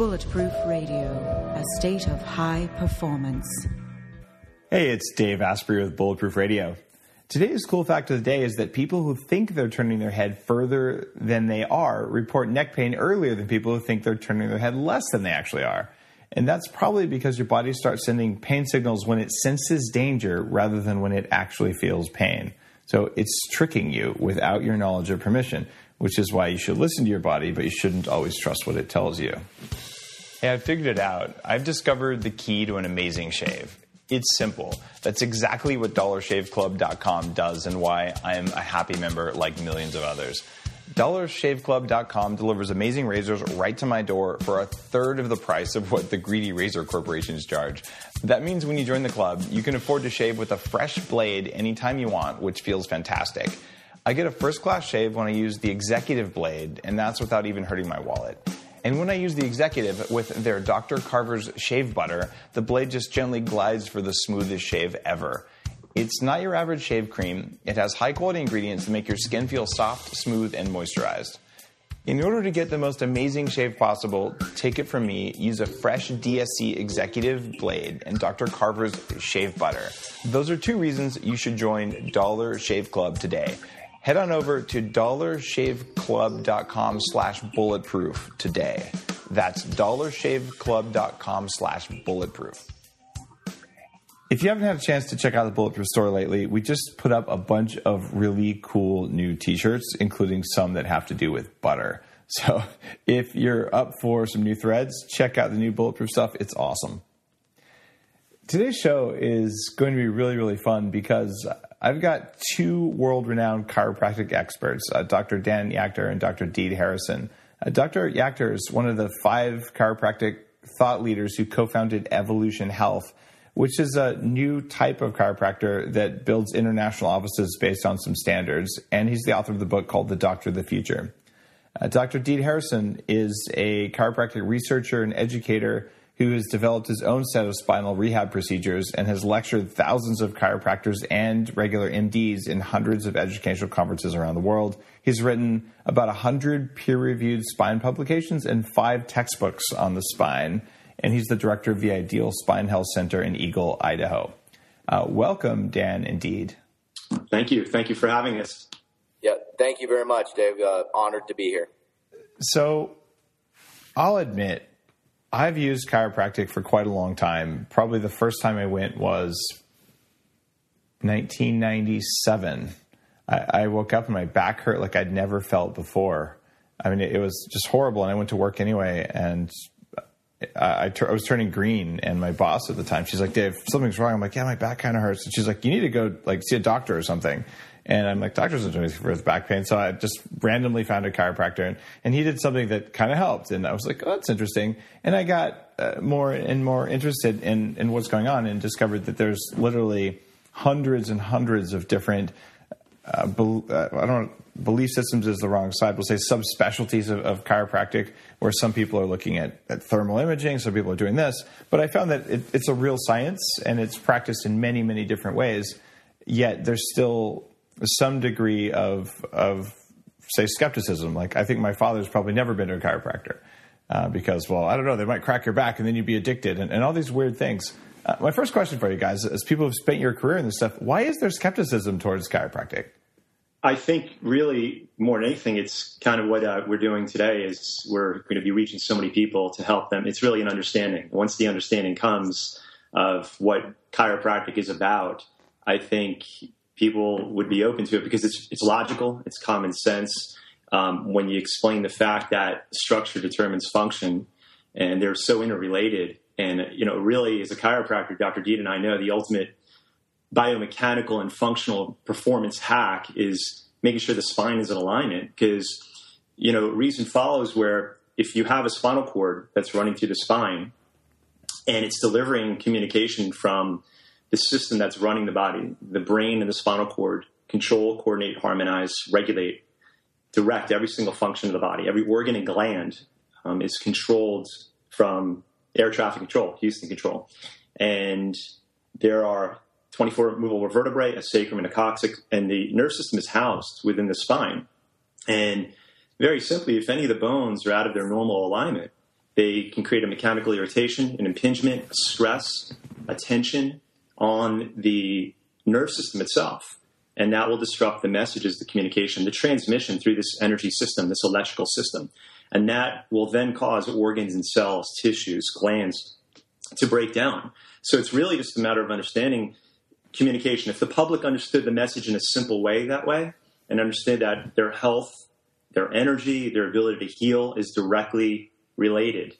Bulletproof Radio, a state of high performance. Hey, it's Dave Asprey with Bulletproof Radio. Today's cool fact of the day is that people who think they're turning their head further than they are report neck pain earlier than people who think they're turning their head less than they actually are. And that's probably because your body starts sending pain signals when it senses danger rather than when it actually feels pain. So it's tricking you without your knowledge or permission, which is why you should listen to your body, but you shouldn't always trust what it tells you. Hey, I figured it out. I've discovered the key to an amazing shave. It's simple. That's exactly what dollarshaveclub.com does and why I am a happy member like millions of others. DollarShaveClub.com delivers amazing razors right to my door for a third of the price of what the greedy razor corporations charge. That means when you join the club, you can afford to shave with a fresh blade anytime you want, which feels fantastic. I get a first class shave when I use the executive blade, and that's without even hurting my wallet. And when I use the executive with their Dr. Carver's shave butter, the blade just gently glides for the smoothest shave ever. It's not your average shave cream. It has high quality ingredients that make your skin feel soft, smooth, and moisturized. In order to get the most amazing shave possible, take it from me, use a fresh DSC executive blade and Dr. Carver's shave butter. Those are two reasons you should join Dollar Shave Club today. Head on over to dollarshaveclub.com slash bulletproof today. That's dollarshaveclub.com slash bulletproof. If you haven't had a chance to check out the Bulletproof store lately, we just put up a bunch of really cool new t shirts, including some that have to do with butter. So if you're up for some new threads, check out the new Bulletproof stuff. It's awesome. Today's show is going to be really, really fun because I've got two world renowned chiropractic experts, uh, Dr. Dan Yachter and Dr. Deed Harrison. Uh, Dr. Yachter is one of the five chiropractic thought leaders who co founded Evolution Health which is a new type of chiropractor that builds international offices based on some standards. And he's the author of the book called The Doctor of the Future. Uh, Dr. Deed Harrison is a chiropractic researcher and educator who has developed his own set of spinal rehab procedures and has lectured thousands of chiropractors and regular MDs in hundreds of educational conferences around the world. He's written about 100 peer reviewed spine publications and five textbooks on the spine and he's the director of the Ideal Spine Health Center in Eagle, Idaho. Uh, welcome, Dan and Deed. Thank you. Thank you for having us. Yeah, thank you very much, Dave. Uh, honored to be here. So, I'll admit, I've used chiropractic for quite a long time. Probably the first time I went was 1997. I, I woke up and my back hurt like I'd never felt before. I mean, it, it was just horrible. And I went to work anyway, and I, I, I was turning green, and my boss at the time, she's like, "Dave, something's wrong." I'm like, "Yeah, my back kind of hurts." And she's like, "You need to go like see a doctor or something." And I'm like, "Doctors don't do anything for his back pain." So I just randomly found a chiropractor, and, and he did something that kind of helped, and I was like, "Oh, that's interesting." And I got uh, more and more interested in in what's going on, and discovered that there's literally hundreds and hundreds of different. Uh, be, uh, I don't belief systems is the wrong side. We'll say subspecialties of, of chiropractic, where some people are looking at, at, thermal imaging, some people are doing this. But I found that it, it's a real science and it's practiced in many, many different ways. Yet there's still some degree of, of say, skepticism. Like I think my father's probably never been to a chiropractor uh, because, well, I don't know, they might crack your back and then you'd be addicted and, and all these weird things. Uh, my first question for you guys, as people have spent your career in this stuff, why is there skepticism towards chiropractic? I think really more than anything, it's kind of what uh, we're doing today is we're going to be reaching so many people to help them. It's really an understanding. Once the understanding comes of what chiropractic is about, I think people would be open to it because it's, it's logical, it's common sense. Um, when you explain the fact that structure determines function and they're so interrelated, and you know, really, as a chiropractor, Dr. Deed and I know the ultimate biomechanical and functional performance hack is making sure the spine is in alignment because you know reason follows where if you have a spinal cord that's running through the spine and it's delivering communication from the system that's running the body the brain and the spinal cord control coordinate harmonize regulate direct every single function of the body. Every organ and gland um, is controlled from air traffic control houston control. And there are 24 movable vertebrae, a sacrum, and a coccyx, and the nerve system is housed within the spine. And very simply, if any of the bones are out of their normal alignment, they can create a mechanical irritation, an impingement, a stress, a tension on the nerve system itself. And that will disrupt the messages, the communication, the transmission through this energy system, this electrical system. And that will then cause organs and cells, tissues, glands to break down. So it's really just a matter of understanding communication. If the public understood the message in a simple way that way and understood that their health, their energy, their ability to heal is directly related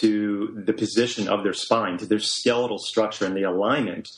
to the position of their spine, to their skeletal structure and the alignment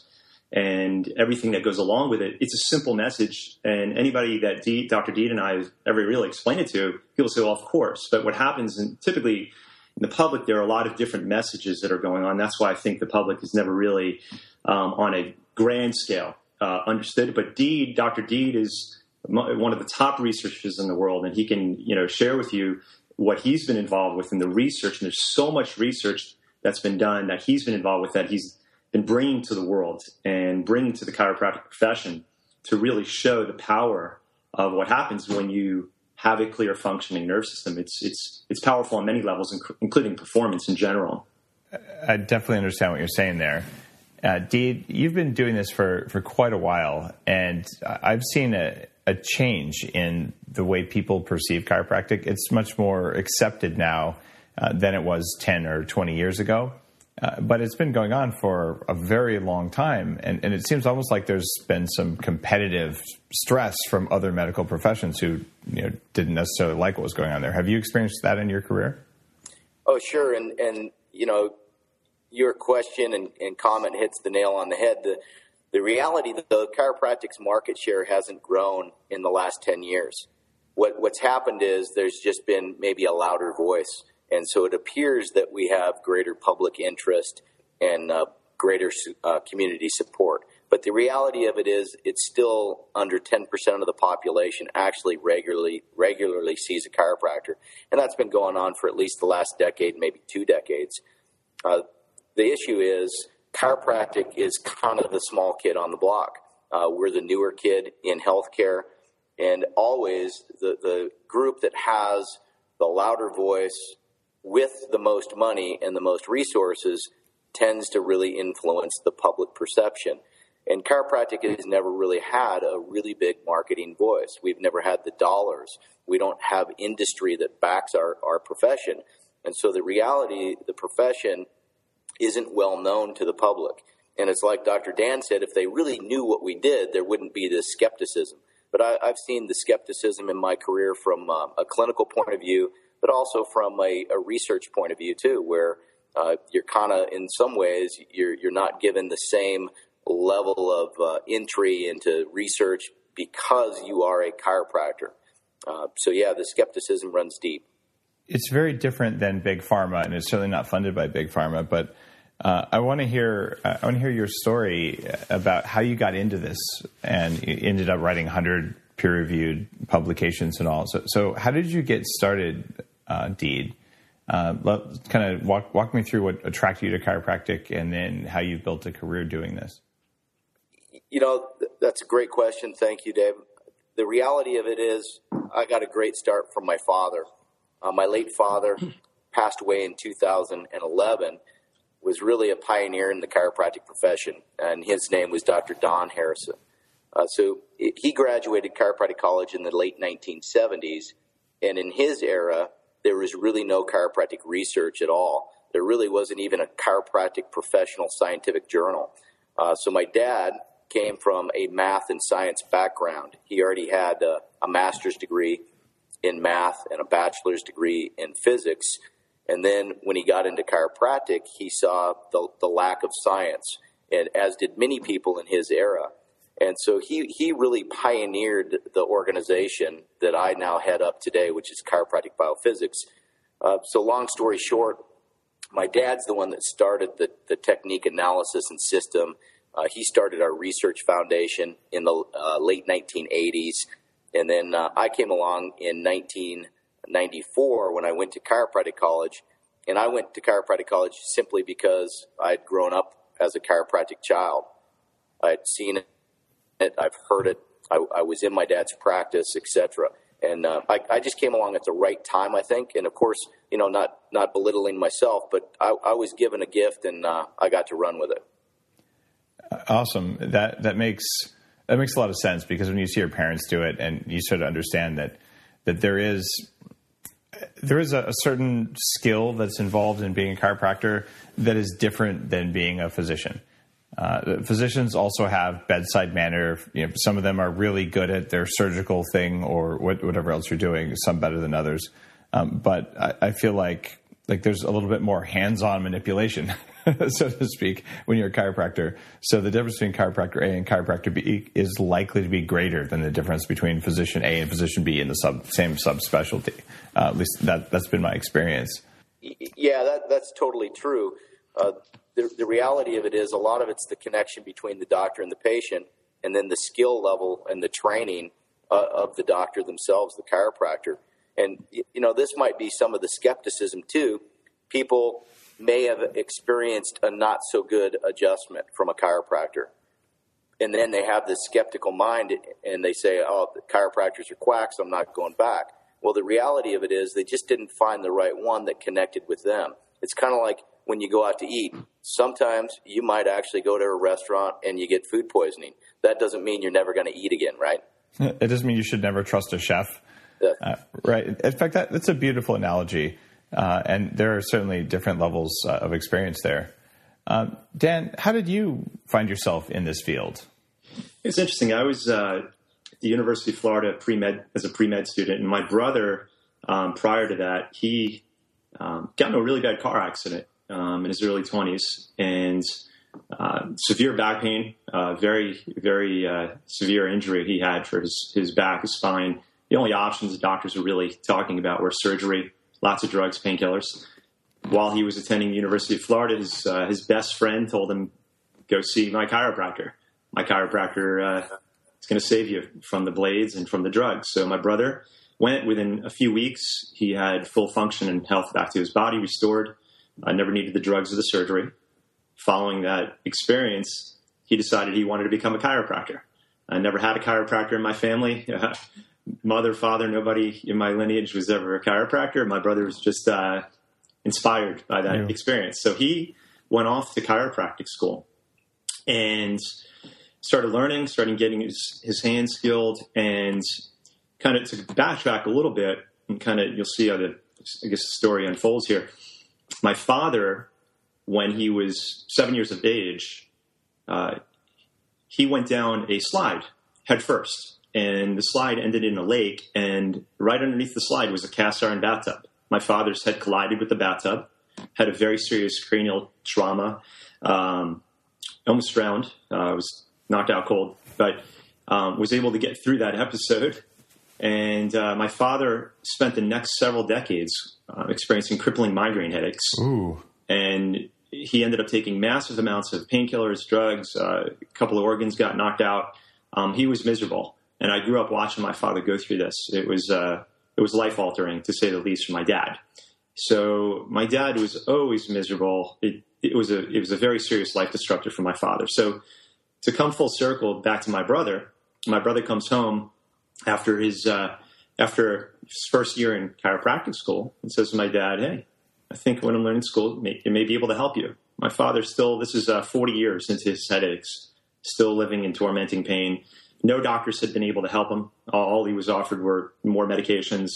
and everything that goes along with it. It's a simple message. And anybody that D, Dr. Deed and I have ever really explained it to, people say, well, of course. But what happens, and typically in the public, there are a lot of different messages that are going on. That's why I think the public is never really um, on a grand scale uh, understood. But Deed, Dr. Deed is one of the top researchers in the world, and he can you know share with you what he's been involved with in the research. And there's so much research that's been done that he's been involved with that he's been bringing to the world and bringing to the chiropractic profession to really show the power of what happens when you have a clear functioning nerve system. It's it's it's powerful on many levels, including performance in general. I definitely understand what you're saying there. Uh, Deed, you've been doing this for, for quite a while, and I've seen a, a change in the way people perceive chiropractic. It's much more accepted now uh, than it was 10 or 20 years ago. Uh, but it's been going on for a very long time, and, and, it seems almost like there's been some competitive stress from other medical professions who you know, didn't necessarily like what was going on there. Have you experienced that in your career? Oh, sure, and and you know, your question and, and comment hits the nail on the head. The the reality the chiropractic's market share hasn't grown in the last ten years. What what's happened is there's just been maybe a louder voice and so it appears that we have greater public interest and uh, greater uh, community support. But the reality of it is, it's still under 10% of the population actually regularly regularly sees a chiropractor, and that's been going on for at least the last decade, maybe two decades. Uh, the issue is chiropractic is kind of the small kid on the block. Uh, we're the newer kid in healthcare, and always the the group that has the louder voice, with the most money and the most resources tends to really influence the public perception. And chiropractic has never really had a really big marketing voice. We've never had the dollars. We don't have industry that backs our, our profession. And so the reality, the profession isn't well known to the public. And it's like Dr. Dan said, if they really knew what we did, there wouldn't be this skepticism. But I, have seen the skepticism in my career from uh, a clinical point of view but also from a, a research point of view too, where uh, you're kind of in some ways you're you're not given the same level of uh, entry into research because you are a chiropractor. Uh, so yeah, the skepticism runs deep. It's very different than big pharma, and it's certainly not funded by big pharma. But uh, I want to hear I want to hear your story about how you got into this and you ended up writing 100 peer-reviewed publications and all. So, so how did you get started uh, deed. Uh, kind of walk walk me through what attracted you to chiropractic, and then how you've built a career doing this. You know, that's a great question. Thank you, Dave. The reality of it is, I got a great start from my father. Uh, my late father passed away in 2011. Was really a pioneer in the chiropractic profession, and his name was Dr. Don Harrison. Uh, so he graduated chiropractic college in the late 1970s, and in his era, there was really no chiropractic research at all. There really wasn't even a chiropractic professional scientific journal. Uh, so my dad came from a math and science background. He already had a, a master's degree in math and a bachelor's degree in physics. And then when he got into chiropractic, he saw the, the lack of science, and as did many people in his era. And so he, he really pioneered the organization that I now head up today, which is Chiropractic Biophysics. Uh, so, long story short, my dad's the one that started the, the technique analysis and system. Uh, he started our research foundation in the uh, late 1980s. And then uh, I came along in 1994 when I went to chiropractic college. And I went to chiropractic college simply because I'd grown up as a chiropractic child. I'd seen it, I've heard it, I, I was in my dad's practice, etc. And uh, I, I, just came along at the right time, I think. And of course, you know, not not belittling myself, but I, I was given a gift, and uh, I got to run with it. Awesome. That that makes that makes a lot of sense because when you see your parents do it, and you sort of understand that that there is there is a, a, certain skill that's involved in being a chiropractor that is different than being a physician. Uh, physicians also have bedside manner. You know, some of them are really good at their surgical thing or what, whatever else you're doing. Some better than others, um, but I, I, feel like like there's a little bit more hands-on manipulation, so to speak, when you're a chiropractor. So the difference between chiropractor A and chiropractor B is likely to be greater than the difference between physician A and physician B in the sub, same subspecialty. Uh, at least that that's been my experience. Yeah, that, that's totally true. Uh, the, the reality of it is a lot of it's the connection between the doctor and the patient, and then the skill level and the training uh, of the doctor themselves, the chiropractor. And you know, this might be some of the skepticism too. People may have experienced a not so good adjustment from a chiropractor. And then they have this skeptical mind and they say, oh, the chiropractors are quacks, I'm not going back. Well, the reality of it is they just didn't find the right one that connected with them. It's kind of like when you go out to eat. Sometimes you might actually go to a restaurant and you get food poisoning. That doesn't mean you're never going to eat again, right? It doesn't mean you should never trust a chef. Yeah. Uh, right. In fact, that, that's a beautiful analogy. Uh, and there are certainly different levels uh, of experience there. Um, Dan, how did you find yourself in this field? It's interesting. I was uh, at the University of Florida pre-med as a pre-med student, and my brother, um, prior to that, he um, got in a really bad car accident um, in his early 20s and uh, severe back pain, uh, very, very uh, severe injury he had for his, his back, his spine. The only options the doctors were really talking about were surgery, lots of drugs, painkillers. While he was attending the University of Florida, his, uh, his best friend told him, go see my chiropractor. My chiropractor uh, is going to save you from the blades and from the drugs. So my brother went within a few weeks. He had full function and health back to his body restored. I never needed the drugs or the surgery. Following that experience, he decided he wanted to become a chiropractor. I never had a chiropractor in my family. Mother, father, nobody in my lineage was ever a chiropractor. My brother was just uh, inspired by that yeah. experience. So he went off to chiropractic school and started learning, started getting his, his hands skilled, and kind of to backtrack a little bit and kind of you'll see how the I guess the story unfolds here my father, when he was seven years of age, uh, he went down a slide head first, and the slide ended in a lake. And right underneath the slide was a cast iron bathtub. My father's head collided with the bathtub, had a very serious cranial trauma, um, almost drowned. Uh, was knocked out cold, but um, was able to get through that episode and uh, my father spent the next several decades uh, experiencing crippling migraine headaches. Ooh. And he ended up taking massive amounts of painkillers, drugs, uh, a couple of organs got knocked out. Um, he was miserable. And I grew up watching my father go through this. It was, uh, it was life altering, to say the least, for my dad. So my dad was always miserable. It, it, was a, it was a very serious life disruptor for my father. So to come full circle back to my brother, my brother comes home after his uh, after his first year in chiropractic school and says to my dad, "Hey, I think when I'm learning school, it may, it may be able to help you." My father still this is uh, 40 years into his headaches, still living in tormenting pain. No doctors had been able to help him. All he was offered were more medications.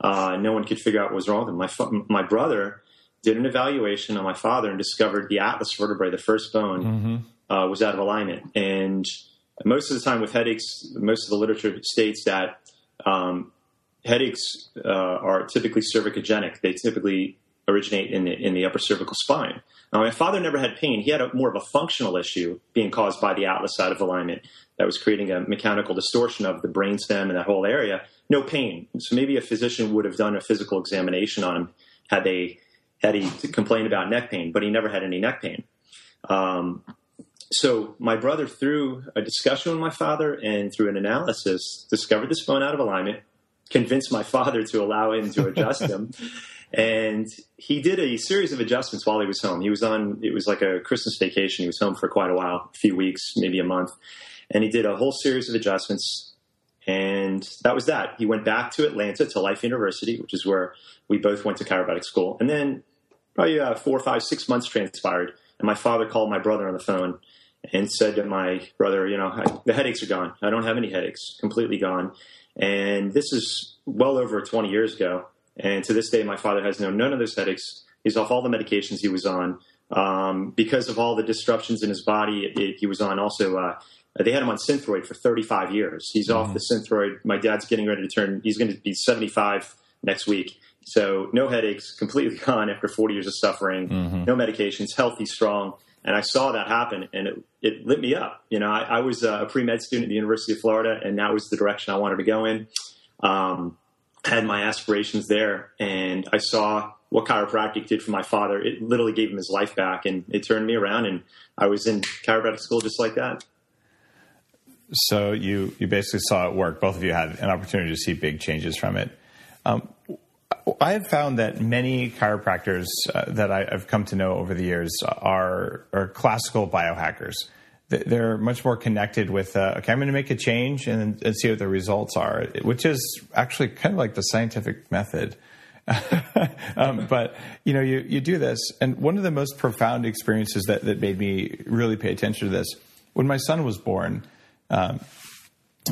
Uh, no one could figure out what was wrong with him. My fa- my brother did an evaluation on my father and discovered the atlas vertebrae, the first bone, mm-hmm. uh, was out of alignment. And most of the time with headaches, most of the literature states that um, headaches uh, are typically cervicogenic. They typically originate in the, in the upper cervical spine. Now, my father never had pain. He had a, more of a functional issue being caused by the atlas out of alignment that was creating a mechanical distortion of the brainstem and that whole area. No pain. So maybe a physician would have done a physical examination on him had they had he complained about neck pain, but he never had any neck pain. Um, so my brother, through a discussion with my father and through an analysis, discovered this bone out of alignment, convinced my father to allow him to adjust him, And he did a series of adjustments while he was home. He was on, it was like a Christmas vacation. He was home for quite a while, a few weeks, maybe a month. And he did a whole series of adjustments. And that was that. He went back to Atlanta to Life University, which is where we both went to chiropractic school. And then probably uh, four, five, six months transpired. And my father called my brother on the phone and said to my brother, you know, the headaches are gone. I don't have any headaches, completely gone. And this is well over 20 years ago. And to this day, my father has known none of those headaches. He's off all the medications he was on. Um, because of all the disruptions in his body, it, he was on also, uh, they had him on Synthroid for 35 years. He's mm-hmm. off the Synthroid. My dad's getting ready to turn, he's going to be 75 next week. So no headaches, completely gone after 40 years of suffering, mm-hmm. no medications, healthy, strong. And I saw that happen and it, it lit me up. You know, I, I was a pre-med student at the University of Florida and that was the direction I wanted to go in. Um, had my aspirations there and I saw what chiropractic did for my father. It literally gave him his life back and it turned me around and I was in chiropractic school just like that. So you, you basically saw it work. Both of you had an opportunity to see big changes from it. Um, I have found that many chiropractors uh, that I, have come to know over the years are, are classical biohackers. They're much more connected with, uh, okay, I'm going to make a change and, and, see what the results are, which is actually kind of like the scientific method. um, but you know, you, you do this, and one of the most profound experiences that, that made me really pay attention to this when my son was born. Um,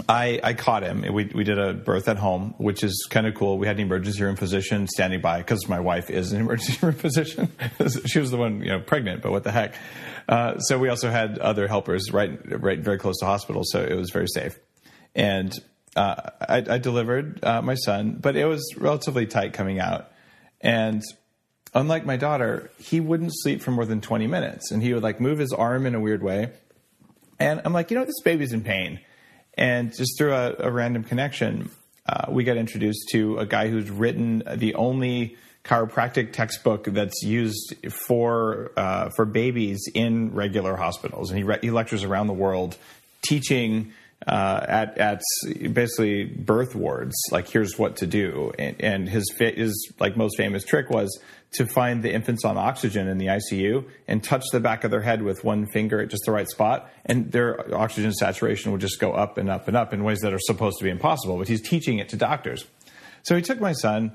I, I caught him. We, we did a birth at home, which is kind of cool. We had an emergency room physician standing by because my wife is an emergency room physician. she was the one, you know, pregnant, but what the heck. Uh, so we also had other helpers right, right very close to hospital, so it was very safe. And uh, I, I, delivered uh, my son, but it was relatively tight coming out. And unlike my daughter, he wouldn't sleep for more than 20 minutes, and he would like move his arm in a weird way. And I'm like, you know, this baby's in pain and just through a, a random connection, uh, we got introduced to a guy who's written the only chiropractic textbook that's used for uh, for babies in regular hospitals, and he, re- he lectures around the world teaching uh, at at basically birth wards. Like here's what to do, and, and his his like most famous trick was to find the infants on oxygen in the ICU and touch the back of their head with one finger at just the right spot, and their oxygen saturation would just go up and up and up in ways that are supposed to be impossible. But he's teaching it to doctors. So he took my son,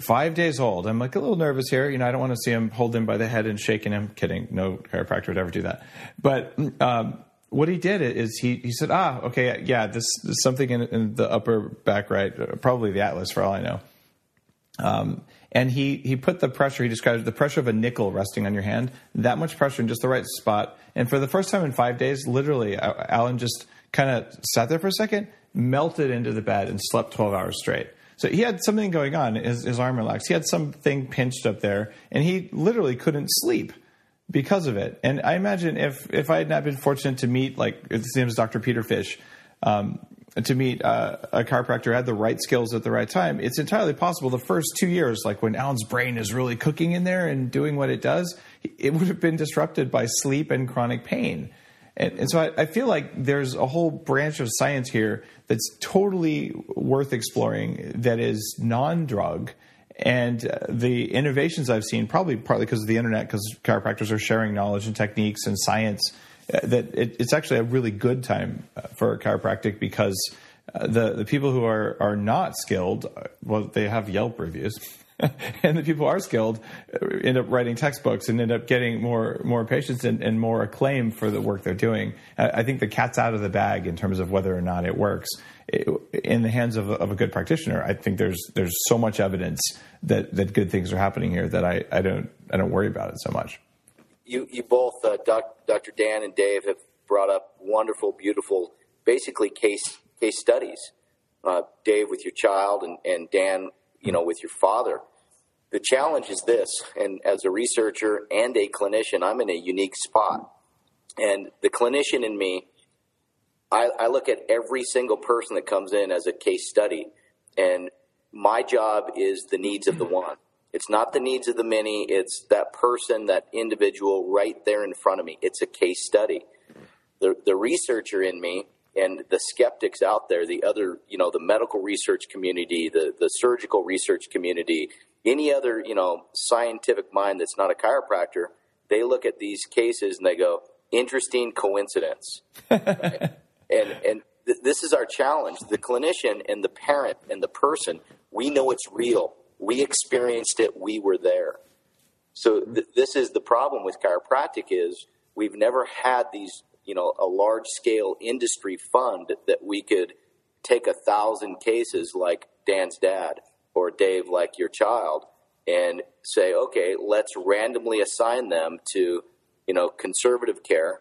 five days old. I'm like a little nervous here. You know, I don't want to see him hold him by the head and shaking him. Kidding. No chiropractor would ever do that. But um, what he did is he, he said, ah, okay, yeah, this, is something in, in, the upper back right, probably the atlas for all I know. Um, and he he put the pressure he described the pressure of a nickel resting on your hand that much pressure in just the right spot. And for the first time in five days literally alan just kind of sat there for a second melted into the bed and slept 12 hours straight. So he had something going on his, his arm relaxed. He had something pinched up there and he literally couldn't sleep because of it and i imagine if if i had not been fortunate to meet like his name is dr peter Fysh um, to meet uh, a chiropractor had the right skills at the right time, it's entirely possible the first two years, like when Alan's brain is really cooking in there and doing what it does, it would have been disrupted by sleep and chronic pain. And, and so I, I, feel like there's a whole branch of science here that's totally worth exploring that is non drug. And uh, the innovations I've seen, probably partly because of the internet, because chiropractors are sharing knowledge and techniques and science uh, that it, it's actually a really good time uh, for chiropractic because the the people who are are not skilled, well, they have Yelp reviews. and the people who are skilled end up writing textbooks and end up getting more more patients and, and more acclaim for the work they're doing. I think the cat's out of the bag in terms of whether or not it works. in the hands of of a, good practitioner, I think there's there's so much evidence that, that good things are happening here that I, I don't I don't worry about it so much you, you both, uh, doc, Dr. Dan and Dave, have brought up wonderful, beautiful, basically case case studies. Uh, Dave with your child, and, and Dan, you know, with your father. The challenge is this, and as a researcher and a clinician, I'm in a unique spot. And the clinician in me, I, I look at every single person that comes in as a case study, and my job is the needs of the one. It's not the needs of the many. It's that person, that individual right there in front of me. It's a case study. The, the researcher in me and the skeptics out there, the other, you know, the medical research community, the, the surgical research community, any other you know scientific mind that's not a chiropractor, they look at these cases and they go, interesting coincidence. right? And and th- this is our challenge. The clinician and the parent and the person, we know it's real. We experienced it. We were there. So th- this is the problem with chiropractic is we've never had these you know a large scale industry fund that we could take a thousand cases like Dan's dad or Dave like your child and say, okay, let's randomly assign them to, you know, conservative care,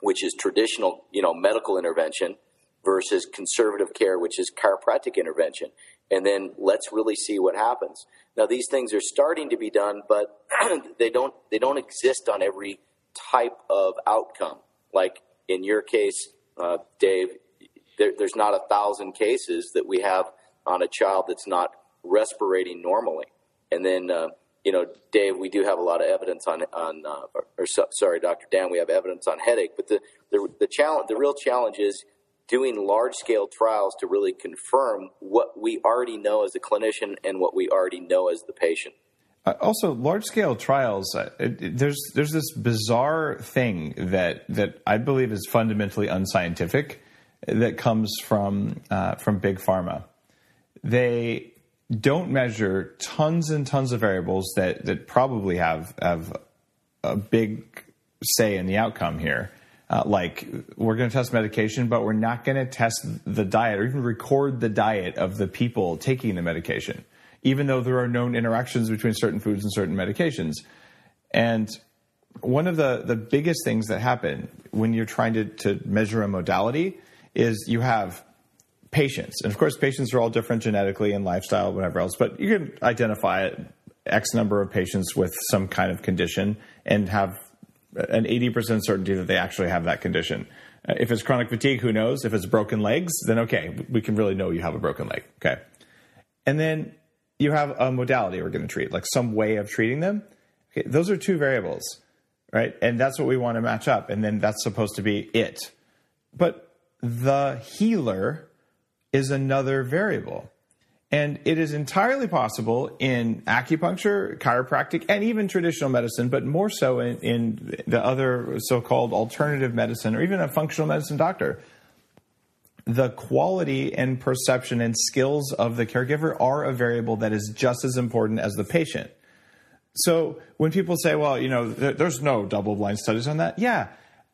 which is traditional, you know, medical intervention versus conservative care, which is chiropractic intervention. And then let's really see what happens. Now these things are starting to be done, but they don't they don't exist on every type of outcome. Like in your case, uh, Dave, there, there's not a thousand cases that we have on a child that's not respirating normally. And then, uh, you know, Dave, we do have a lot of evidence on on, uh, or, or so, sorry, Doctor Dan, we have evidence on headache. But the the the challenge, the real challenge is doing large scale trials to really confirm what we already know as a clinician and what we already know as the patient. Uh, also, large scale trials. Uh, it, it, there's there's this bizarre thing that that I believe is fundamentally unscientific that comes from uh, from big pharma. They don't measure tons and tons of variables that that probably have have a big say in the outcome here. Uh, like we're going to test medication, but we're not going to test the diet or even record the diet of the people taking the medication, even though there are known interactions between certain foods and certain medications. And one of the, the biggest things that happen when you're trying to, to measure a modality is you have patients. And of course, patients are all different genetically and lifestyle, whatever else, but you can identify X number of patients with some kind of condition and have an 80% certainty that they actually have that condition. If it's chronic fatigue, who knows? If it's broken legs, then okay, we can really know you have a broken leg. Okay. And then you have a modality we're going to treat, like some way of treating them. Okay, those are two variables, right? And that's what we want to match up. And then that's supposed to be it. But the healer is another variable. And it is entirely possible in acupuncture, chiropractic, and even traditional medicine, but more so in, in the other so called alternative medicine or even a functional medicine doctor. The quality and perception and skills of the caregiver are a variable that is just as important as the patient. So when people say, well, you know, there, there's no double blind studies on that, yeah,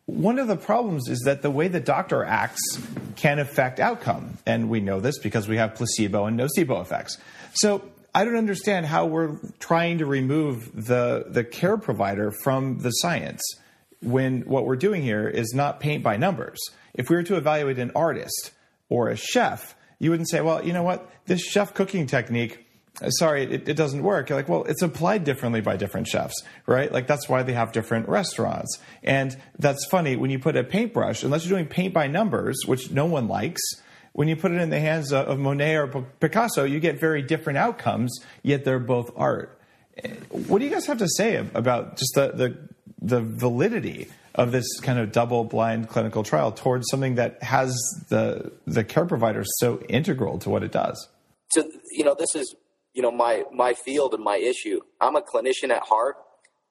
one of the problems is that the way the doctor acts can affect outcome. And we know this because we have placebo and nocebo effects. So I don't understand how we're trying to remove the, the care provider from the science when what we're doing here is not paint by numbers. If we were to evaluate an artist or a chef, you wouldn't say, well, you know what, this chef cooking technique uh, sorry, it, it, doesn't work. You're like, well, it's applied differently by different chefs, right? Like that's why they have different restaurants. And that's funny when you put a paintbrush, unless you're doing paint by numbers, which no one likes, when you put it in the hands of Monet or Picasso, you get very different outcomes, yet they're both art. Uh, what do you guys have to say about just the, the, the validity of this kind of double blind clinical trial towards something that has the, the care provider so integral to what it does? So, you know, this is you know my my field and my issue. I'm a clinician at heart,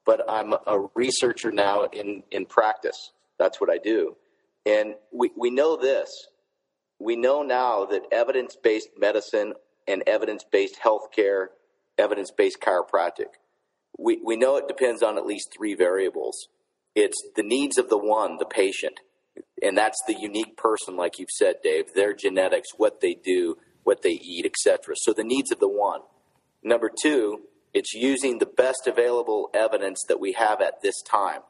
but I'm a researcher now in in practice. That's what I do, and we we know this. We know now that evidence based medicine and evidence based healthcare, evidence based chiropractic. We we know it depends on at least three variables. It's the needs of the one, the patient, and that's the unique person, like you've said, Dave. Their genetics, what they do, what they eat, etc. So the needs of the one. Number two, it's using the best available evidence that we have at this time.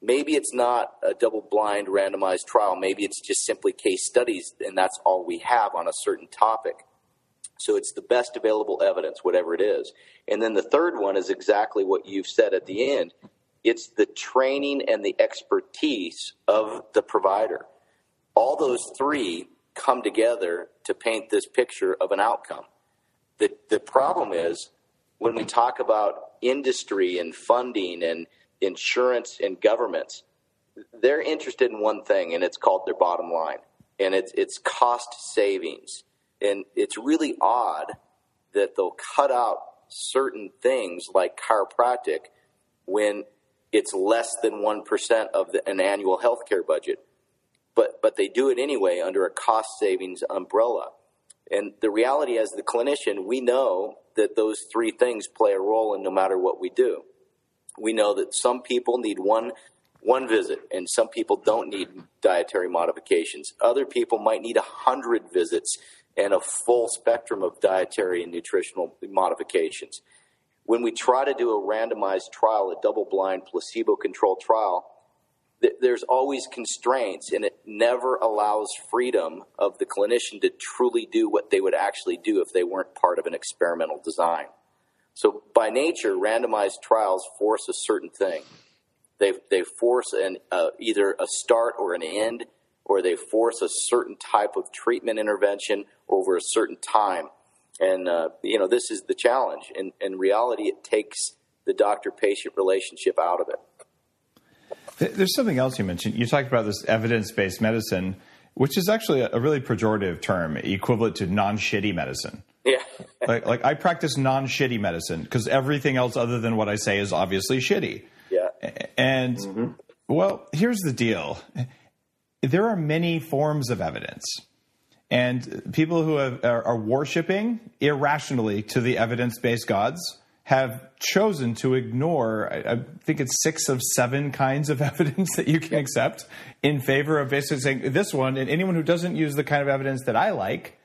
Maybe it's not a double blind randomized trial. Maybe it's just simply case studies, and that's all we have on a certain topic. So it's the best available evidence, whatever it is. And then the third one is exactly what you've said at the end it's the training and the expertise of the provider. All those three come together to paint this picture of an outcome. The, the problem is when we talk about industry and funding and insurance and governments, they're interested in one thing, and it's called their bottom line, and it's, it's cost savings. And it's really odd that they'll cut out certain things like chiropractic when it's less than 1% of the, an annual healthcare budget. But, but they do it anyway under a cost savings umbrella. And the reality as the clinician, we know that those three things play a role in no matter what we do. We know that some people need one one visit, and some people don't need dietary modifications. Other people might need a hundred visits and a full spectrum of dietary and nutritional modifications. When we try to do a randomized trial, a double blind placebo controlled trial, th- there's always constraints, and it never allows freedom of the clinician to truly do what they would actually do if they weren't part of an experimental design. So, by nature, randomized trials force a certain thing. They, they force an, uh, either a start or an end, or they force a certain type of treatment intervention over a certain time. And, uh, you know, this is the challenge. In, in reality, it takes the doctor patient relationship out of it. There's something else you mentioned. You talked about this evidence based medicine, which is actually a really pejorative term, equivalent to non shitty medicine. Yeah. like, like I practice non shitty medicine because everything else other than what I say is obviously shitty. Yeah. And mm-hmm. well, here's the deal there are many forms of evidence. And people who have, are, are worshiping irrationally to the evidence based gods have chosen to ignore, I, I, think it's six of seven kinds of evidence that you can accept in favor of basically saying this one, and anyone who doesn't use the kind of evidence that I like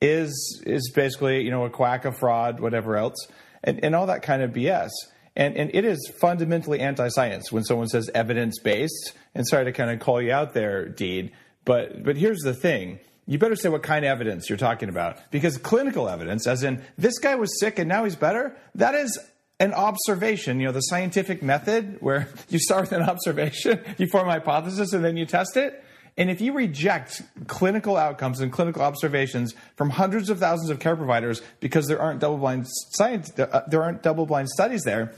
is is basically you know a quack, a fraud, whatever else, and, and all that kind of BS. And, and it is fundamentally anti science when someone says evidence based. And sorry to kind of call you out there, Deed, but, but here's the thing. You better say what kind of evidence you're talking about. Because clinical evidence, as in this guy was sick and now he's better, that is an observation, you know, the scientific method where you start with an observation, you form a hypothesis, and then you test it. And if you reject clinical outcomes and clinical observations from hundreds of thousands of care providers because there aren't double-blind science, uh, there aren't double-blind studies there,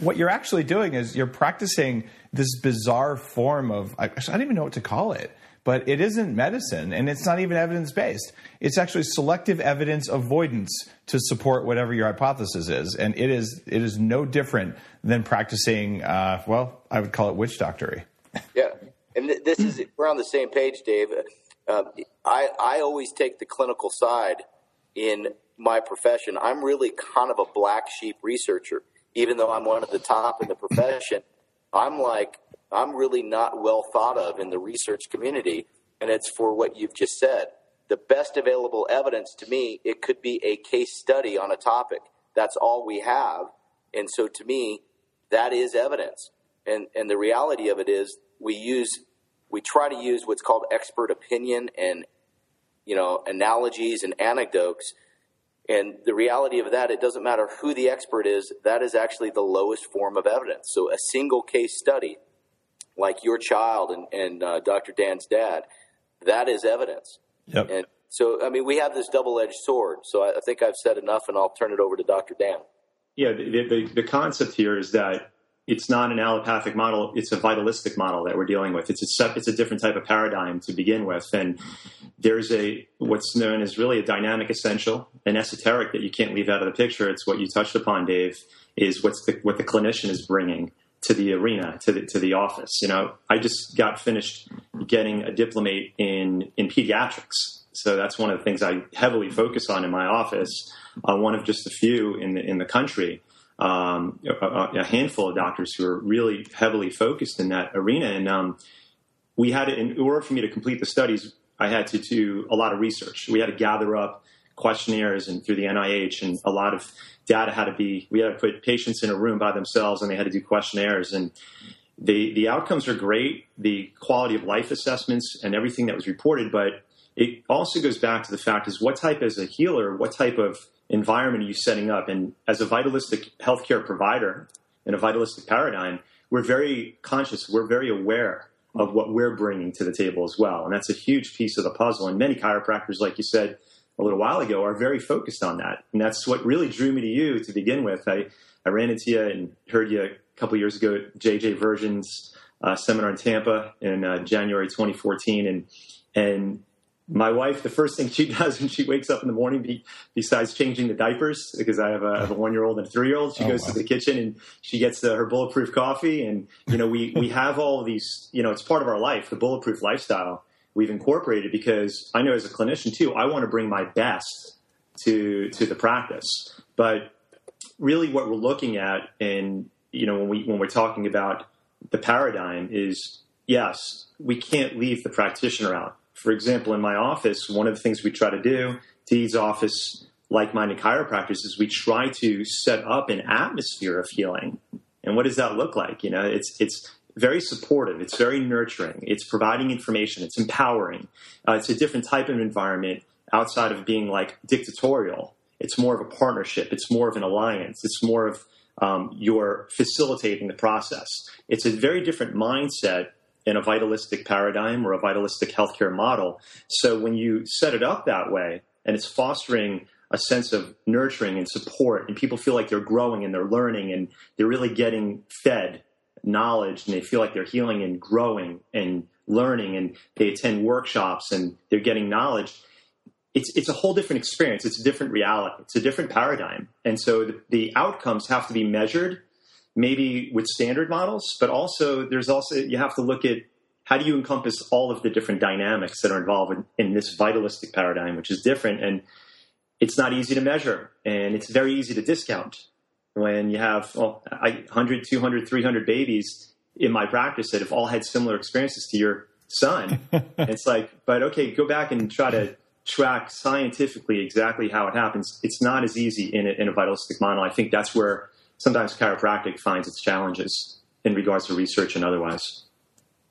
what you're actually doing is you're practicing this bizarre form of I, I don't even know what to call it but it isn't medicine and it's not even evidence based. It's actually selective evidence avoidance to support whatever your hypothesis is, and it is it is no different than practicing. Uh, well, I would call it witch doctory. Yeah, and th- this is we're on the same page, Dave. Uh, I I always take the clinical side in my profession. I'm really kind of a black sheep researcher even though I'm one of the top in the profession, I'm like, I'm really not well thought of in the research community. And it's for what you've just said. The best available evidence to me, it could be a case study on a topic. That's all we have. And so to me, that is evidence. And, and the reality of it is we use, we try to use what's called expert opinion and, you know, analogies and anecdotes and the reality of that, it doesn't matter who the expert is, that is actually the lowest form of evidence. So a single case study, like your child and, and uh, Dr. Dan's dad, that is evidence. Yep. And so, I mean, we have this double edged sword. So I, I think I've said enough, and I'll turn it over to Dr. Dan. Yeah, the, the, the concept here is that it's not an allopathic model; it's a vitalistic model that we're dealing with. It's a it's a different type of paradigm to begin with, and there's a what's known as really a dynamic essential, an esoteric that you can't leave out of the picture. It's what you touched upon, Dave. Is what's the, what the clinician is bringing to the arena, to the to the office. You know, I just got finished getting a diplomate in in pediatrics, so that's one of the things I heavily focus on in my office. Uh, one of just a few in the in the country um, a, a, handful of doctors who are really heavily focused in that arena. And um, we had in order for me to complete the studies, I had to do a lot of research. We had to gather up questionnaires and through the NIH, and a lot of data had to be. We had to put patients in a room by themselves, and they had to do questionnaires. And the the outcomes are great. The quality of life assessments and everything that was reported, but it also goes back to the fact is what type as a healer, what type of environment are you setting up? And as a vitalistic healthcare provider in a vitalistic paradigm, we're very conscious, we're very aware of what we're bringing to the table as well. And that's a huge piece of the puzzle. And many chiropractors, like you said a little while ago, are very focused on that. And that's what really drew me to you to begin with. I, I ran into you and heard you a couple years ago at JJ Virgin's uh, seminar in Tampa in uh, January 2014. And, and my wife, the first thing she does when she wakes up in the morning, be, besides changing the diapers, because I have a, a one year old and a three year old, she oh, goes wow. to the kitchen and she gets the, her bulletproof coffee. And, you know, we, we have all these, you know, it's part of our life, the bulletproof lifestyle we've incorporated because I know as a clinician too, I want to bring my best to, to the practice. But really what we're looking at and, you know, when we, when we're talking about the paradigm is yes, we can't leave the practitioner out for example, in my office, one of the things we try to do, Deed's office, like minded chiropractors, is we try to set up an atmosphere of healing. And what does that look like? You know, it's it's very supportive. It's very nurturing. It's providing information. It's empowering. Uh, it's a different type of environment outside of being like dictatorial. It's more of a partnership. It's more of an alliance. It's more of um, you're facilitating the process. It's a very different mindset in a vitalistic paradigm or a vitalistic healthcare model. So when you set it up that way and it's fostering a sense of nurturing and support and people feel like they're growing and they're learning and they're really getting fed knowledge and they feel like they're healing and growing and learning and they attend workshops and they're getting knowledge it's it's a whole different experience. It's a different reality. It's a different paradigm. And so the, the outcomes have to be measured maybe with standard models, but also there's also you have to look at how do you encompass all of the different dynamics that are involved in, in this vitalistic paradigm, which is different. And it's not easy to measure and it's very easy to discount when you have well, 100, 200, 300 babies in my practice that have all had similar experiences to your son. it's like, but okay, go back and try to track scientifically exactly how it happens. It's not as easy in a, in a vitalistic model. I think that's where sometimes chiropractic finds its challenges in regards to research and otherwise.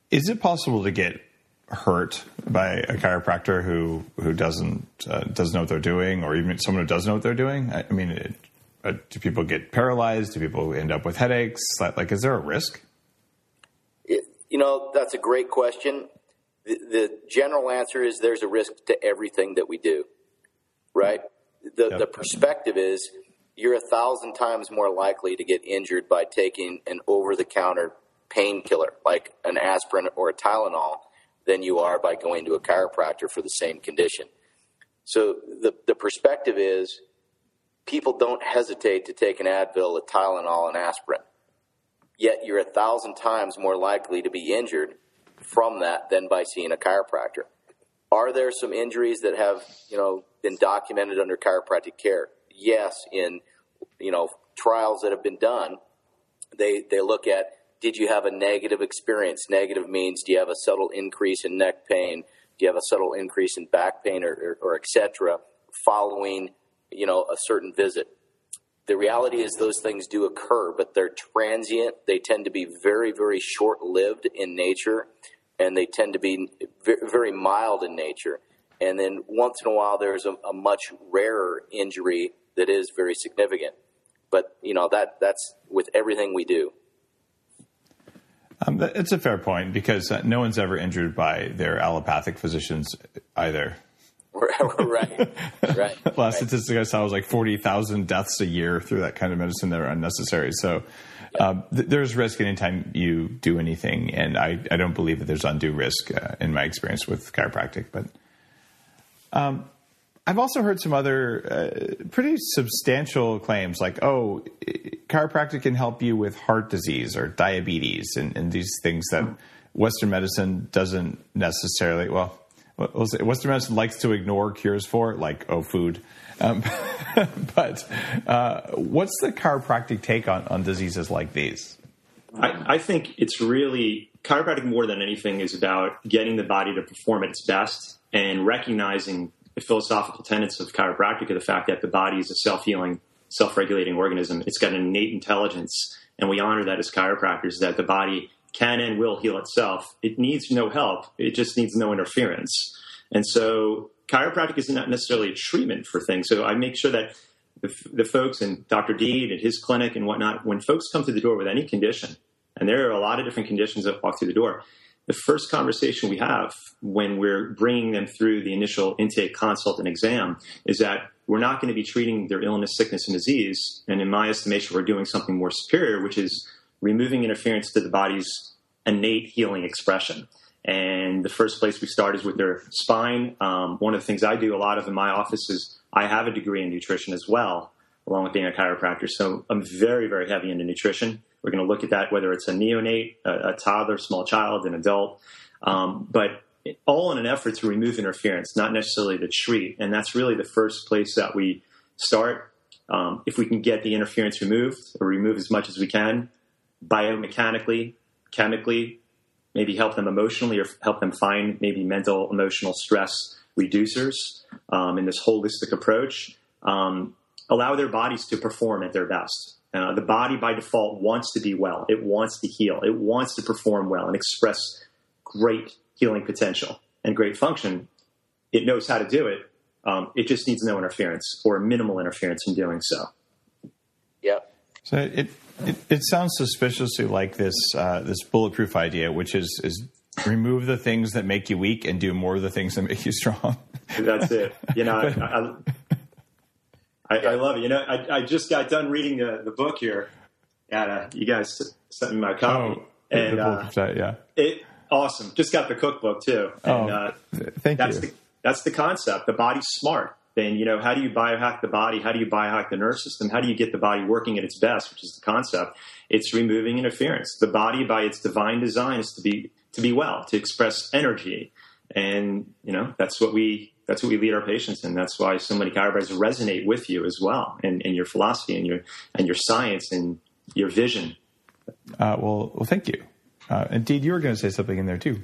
Is it possible to get hurt by a chiropractor who who doesn't uh, doesn't know what they're doing, or even someone who does know what they're doing? I, I mean, it, uh, do people get paralyzed? Do people end up with headaches? Like, is there a risk? It, you know, that's a great question. The, the, general answer is there's a risk to everything that we do, right? The yep. the perspective is you're a thousand times more likely to get injured by taking an over the counter painkiller like an aspirin or a Tylenol than you are by going to a chiropractor for the same condition. So the, the perspective is people don't hesitate to take an Advil, a Tylenol, an aspirin. Yet you're a thousand times more likely to be injured from that than by seeing a chiropractor. Are there some injuries that have, you know, been documented under chiropractic care? Yes, in you know trials that have been done, they they look at did you have a negative experience? Negative means do you have a subtle increase in neck pain? Do you have a subtle increase in back pain or, or, or etc. following you know a certain visit? The reality is those things do occur, but they're transient. They tend to be very very short lived in nature, and they tend to be very mild in nature. And then once in a while, there's a, a much rarer injury that is very significant. But you know that that's with everything we do. Um, it's a fair point because uh, no one's ever injured by their allopathic physicians either. right, right. Last right. statistic I saw was like forty thousand deaths a year through that kind of medicine that are unnecessary. So um, th- there's risk anytime you do anything, and I, I don't believe that there's undue risk uh, in my experience with chiropractic. But um, I've also heard some other uh, pretty substantial claims like, oh, chiropractic can help you with heart disease or diabetes and, and these things that Western medicine doesn't necessarily, well, Western medicine likes to ignore cures for, like, oh, food. Um, but uh, what's the chiropractic take on, on diseases like these? I, I think it's really chiropractic more than anything is about getting the body to perform at its best and recognizing the philosophical tenets of chiropractic are the fact that the body is a self healing, self regulating organism. It's got an innate intelligence, and we honor that as chiropractors that the body can and will heal itself. It needs no help, it just needs no interference. And so, chiropractic is not necessarily a treatment for things. So, I make sure that the, the folks and Dr. Deed at his clinic and whatnot, when folks come through the door with any condition, and there are a lot of different conditions that walk through the door, the first conversation we have when we're bringing them through the initial intake consult and exam is that we're not going to be treating their illness, sickness, and disease. And in my estimation, we're doing something more superior, which is removing interference to the body's innate healing expression. And the first place we start is with their spine. Um, one of the things I do a lot of in my office is I have a degree in nutrition as well, along with being a chiropractor. So I'm very, very heavy into nutrition. We're going to look at that, whether it's a neonate, a, a toddler, small child, an adult. Um, but all in an effort to remove interference, not necessarily to treat. And that's really the first place that we start. Um, if we can get the interference removed or remove as much as we can, biomechanically, chemically, maybe help them emotionally or help them find maybe mental, emotional stress reducers um, in this holistic approach, um, allow their bodies to perform at their best. Uh, the body by default wants to be well. It wants to heal. It wants to perform well and express great healing potential and great function. It knows how to do it. Um, it just needs no interference or minimal interference in doing so. So it, it, it sounds suspiciously like this uh, this bulletproof idea, which is is remove the things that make you weak and do more of the things that make you strong. That's it. You know, I, I, I, love it. You know, I, I just got done reading the, the book here. And, uh, you guys sent me my copy. Oh, and uh, yeah, it awesome. Just got the cookbook too. And, oh, uh, thank that's you. The, that's the concept. The body's smart. Then you know how do you biohack the body? How do you biohack the nervous system? How do you get the body working at its best? Which is the concept. It's removing interference. The body, by its divine design, is to be to be well, to express energy, and you know that's what we that's what we lead our patients in. That's why so many chiropractors resonate with you as well, and, and your philosophy and your and your science and your vision. Uh, well, well, thank you. Uh, and Deed, you were going to say something in there too.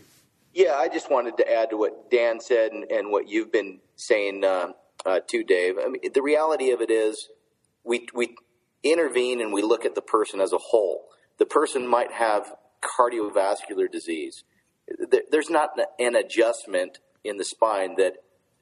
Yeah, I just wanted to add to what Dan said and, and what you've been saying uh, uh, too, Dave. I mean, the reality of it is, we we intervene and we look at the person as a whole. The person might have cardiovascular disease. There's not an adjustment in the spine that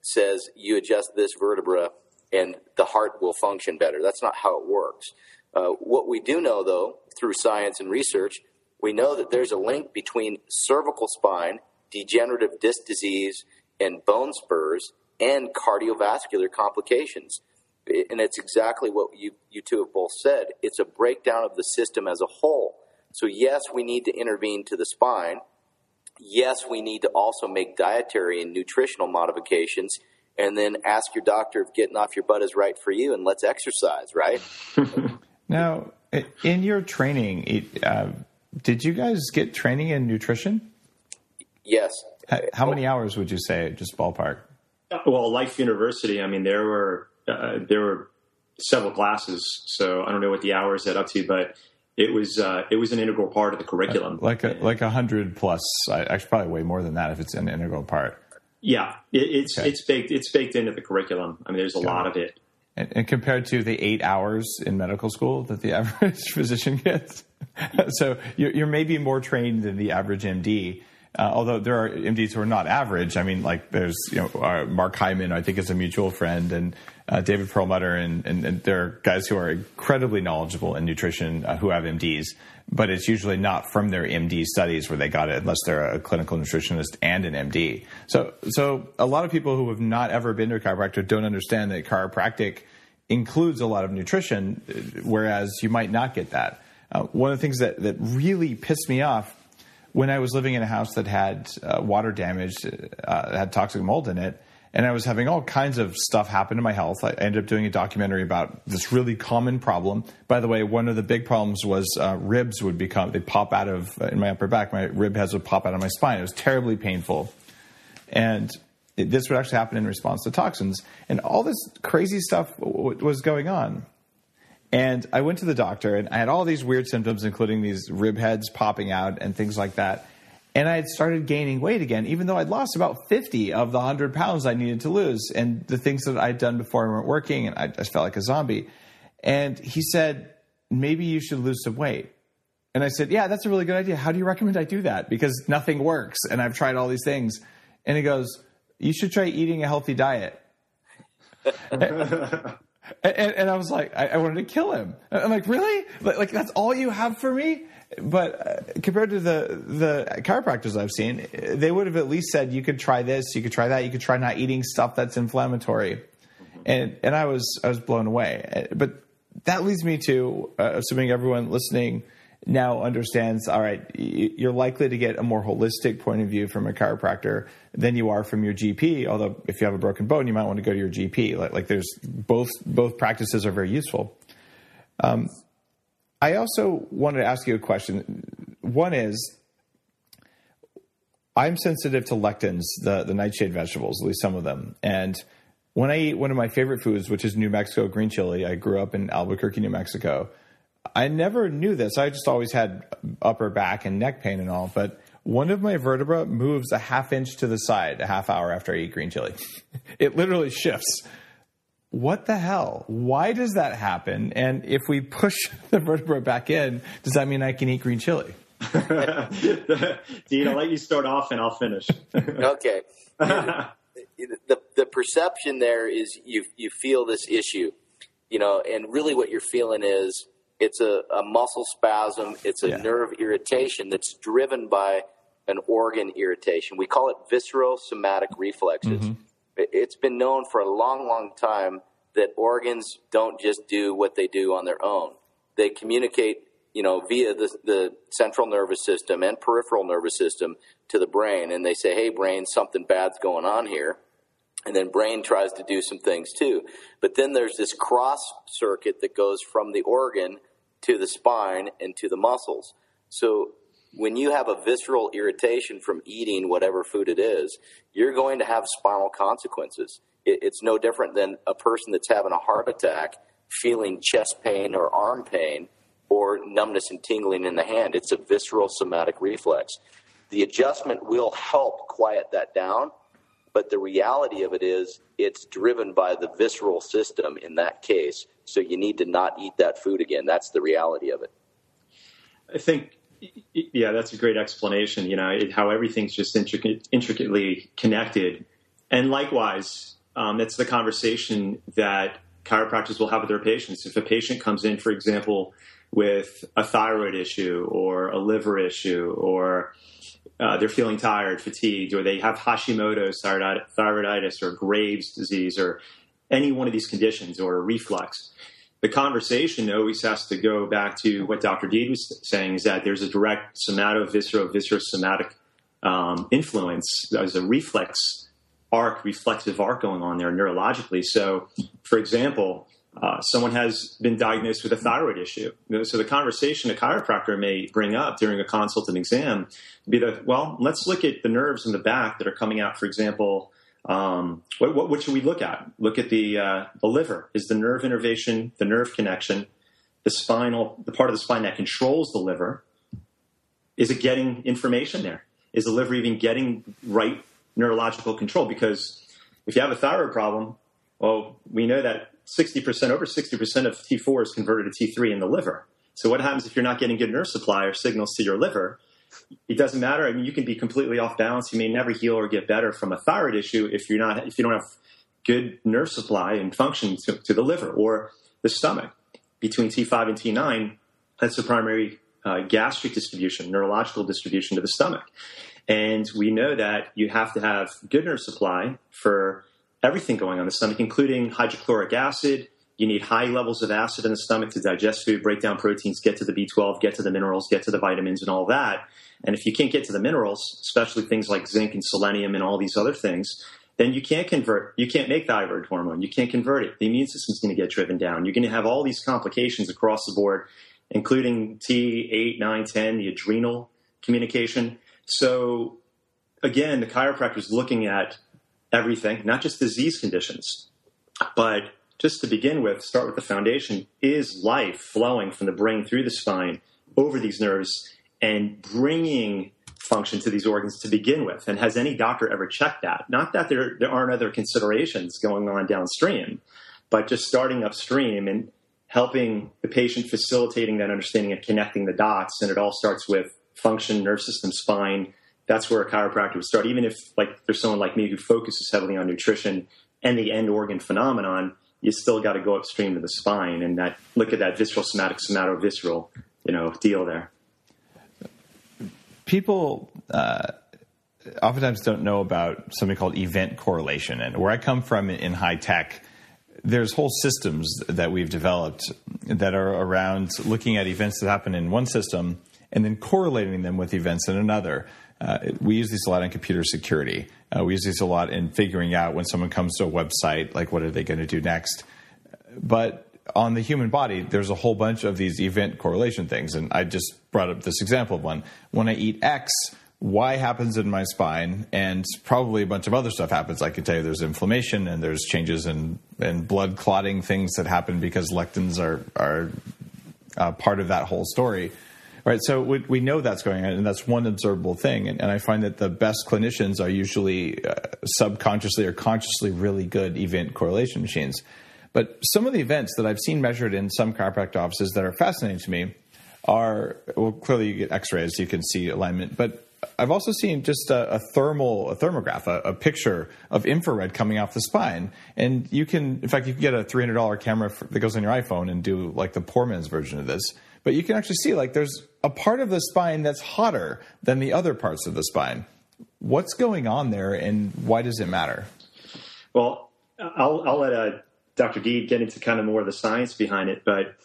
says you adjust this vertebra and the heart will function better. That's not how it works. Uh, what we do know, though, through science and research, we know that there's a link between cervical spine, degenerative disc disease, and bone spurs, and cardiovascular complications. And it's exactly what you, you two have both said. It's a breakdown of the system as a whole. So, yes, we need to intervene to the spine. Yes, we need to also make dietary and nutritional modifications. And then ask your doctor if getting off your butt is right for you, and let's exercise, right? now, in your training, uh, did you guys get training in nutrition? Yes. How many hours would you say, just ballpark? Well, Life University. I mean, there were uh, there were several classes, so I don't know what the hours add up to, but it was uh, it was an integral part of the curriculum. Like a like a hundred plus, actually probably way more than that if it's an integral part. Yeah, it, it's okay. it's baked it's baked into the curriculum. I mean, there's a Got lot it. of it. And, and, compared to the eight hours in medical school that the average physician gets, so you're, you're maybe more trained than the average MD. Uh, although there are MDs who are not average. I mean, like there's you know uh, Mark Hyman, I think is a mutual friend, and uh, David Perlmutter, and, and, and, there are guys who are incredibly knowledgeable in nutrition uh, who have MDs, but it's usually not from their MD studies where they got it, unless they're a clinical nutritionist and an MD. So, so a lot of people who have not ever been to a chiropractor don't understand that chiropractic includes a lot of nutrition, whereas you might not get that. Uh, one of the things that, that really pissed me off when I was living in a house that had uh, water damage, uh, had toxic mold in it, and I was having all kinds of stuff happen to my health. I ended up doing a documentary about this really common problem. By the way, one of the big problems was uh, ribs would become they pop out of uh, in my upper back. My rib heads would pop out of my spine. It was terribly painful, and it, this would actually happen in response to toxins. And all this crazy stuff w- was going on. And I went to the doctor, and I had all these weird symptoms, including these rib heads popping out and things like that and I had started gaining weight again, even though I'd lost about 50 of the 100 pounds I needed to lose. And the things that I'd done before weren't working, and I just felt like a zombie. And he said, maybe you should lose some weight. And I said, yeah, that's a really good idea. How do you recommend I do that? Because nothing works, and I've tried all these things. And he goes, you should try eating a healthy diet. and, and, I was like, I, I, wanted to kill him. I'm like, really? Like, like that's all you have for me? but uh, compared to the the chiropractors I've seen, they would have at least said you could try this, you could try that, you could try not eating stuff that's inflammatory, and and I was I was blown away. But that leads me to uh, assuming everyone listening now understands all right you're likely to get a more holistic point of view from a chiropractor than you are from your gp although if you have a broken bone you might want to go to your gp like, like there's both both practices are very useful. Um, i also wanted to ask you a question. One is i'm sensitive to lectins the, the nightshade vegetables at least some of them. And when i eat one of my favorite foods which is new mexico green chili i grew up in albuquerque new mexico I never knew this. I just always had upper back and neck pain and all, but one of my vertebra moves a half inch to the side a half hour after I eat green chili. it literally shifts. What the hell? Why does that happen? And if we push the vertebra back in, does that mean I can eat green chili? Dean, I'll let you start off and I'll finish. okay. the, the perception there is you, you feel this issue, you know, and really what you're feeling is it's a, a muscle spasm, it's a yeah. nerve irritation that's driven by an organ irritation. We call it visceral somatic reflexes. Mm-hmm. It's been known for a long, long time that organs don't just do what they do on their own. They communicate, you know, via the, the central nervous system and peripheral nervous system to the brain, and they say, "Hey, brain, something bad's going on here." And then brain tries to do some things too. But then there's this cross circuit that goes from the organ to the spine and to the muscles. So when you have a visceral irritation from eating whatever food it is, you're going to have spinal consequences. It's no different than a person that's having a heart attack feeling chest pain or arm pain or numbness and tingling in the hand. It's a visceral somatic reflex. The adjustment will help quiet that down, but the reality of it is it's driven by the visceral system in that case. So you need to not eat that food again. That's the reality of it. I think, yeah, that's a great explanation. You know, it, how everything's just intricate, intricately connected. And likewise, um, that's the conversation that chiropractors will have with their patients. If a patient comes in, for example, with a thyroid issue or a liver issue or uh, they're feeling tired, fatigued, or they have Hashimoto's thyroiditis or Graves' disease or any one of these conditions or a reflux. The conversation always has to go back to what Dr. Deed was saying is that there's a direct somato-viscero-viscerosomatic um, influence. There's a reflex arc, reflexive arc going on there neurologically. So, for example, uh, someone has been diagnosed with a thyroid issue. So the conversation a chiropractor may bring up during a consult and exam be that, well, let's look at the nerves in the back that are coming out, for example. Um, what, what, what, should we look at? Look at the, uh, the liver. Is the nerve innervation, the nerve connection, the spinal, the part of the spine that controls the liver, is it getting information there? Is the liver even getting right neurological control? Because if you have a thyroid problem, well, we know that 60%, over 60% of T4 is converted to T3 in the liver. So what happens if you're not getting good nerve supply or signals to your liver? It doesn't matter. I mean, you can be completely off balance. You may never heal or get better from a thyroid issue if you're not, if you don't have good nerve supply and function to, to the liver or the stomach. Between T5 and T9, that's the primary uh, gastric distribution, neurological distribution to the stomach. And we know that you have to have good nerve supply for everything going on in the stomach, including hydrochloric acid. You need high levels of acid in the stomach to digest food, break down proteins, get to the B12, get to the minerals, get to the vitamins, and all that. And if you can't get to the minerals, especially things like zinc and selenium and all these other things, then you can't convert, you can't make thyroid hormone. You can't convert it. The immune system's going to get driven down. You're going to have all these complications across the board, including T8, 9, 10, the adrenal communication. So again, the chiropractor is looking at everything, not just disease conditions, but just to begin with, start with the foundation. Is life flowing from the brain through the spine over these nerves and bringing function to these organs to begin with? And has any doctor ever checked that? Not that there, there aren't other considerations going on downstream, but just starting upstream and helping the patient facilitating that understanding and connecting the dots. And it all starts with function, nerve system, spine, that's where a chiropractor would start. Even if like there's someone like me who focuses heavily on nutrition and the end organ phenomenon, you still got to go upstream to the spine and that look at that visceral somatic somato visceral you know deal there. People uh, oftentimes don't know about something called event correlation, and where I come from in high tech, there's whole systems that we've developed that are around looking at events that happen in one system and then correlating them with events in another. Uh, we use these a lot in computer security. Uh, we use these a lot in figuring out when someone comes to a website, like what are they going to do next. But on the human body, there's a whole bunch of these event correlation things. And I just brought up this example of one. When I eat X, Y happens in my spine, and probably a bunch of other stuff happens. I can tell you there's inflammation and there's changes in, in blood clotting things that happen because lectins are, are uh, part of that whole story. Right, so we, we know that's going on, and that's one observable thing. And, and I find that the best clinicians are usually uh, subconsciously or consciously really good event correlation machines. But some of the events that I've seen measured in some chiropractic offices that are fascinating to me are well, clearly you get X-rays, you can see alignment, but I've also seen just a, a thermal, a thermograph, a, a, picture of infrared coming off the spine, and you can, in fact, you can get a three hundred dollar camera for, that goes on your iPhone and do like the poor man's version of this but you can actually see like there's a part of the spine that's hotter than the other parts of the spine. What's going on there, and why does it matter? Well, I'll, I'll let uh, Dr. Deed get into kind of more of the science behind it, but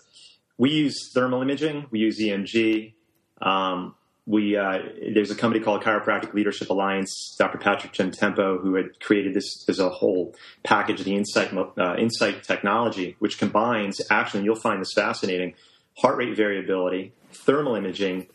we use thermal imaging, we use EMG. Um, we uh, there's a company called Chiropractic Leadership Alliance. Dr. Patrick Gentempo, who had created this as a whole package, of the Insight uh, Insight technology, which combines actually, you'll find this fascinating heart rate variability, thermal imaging,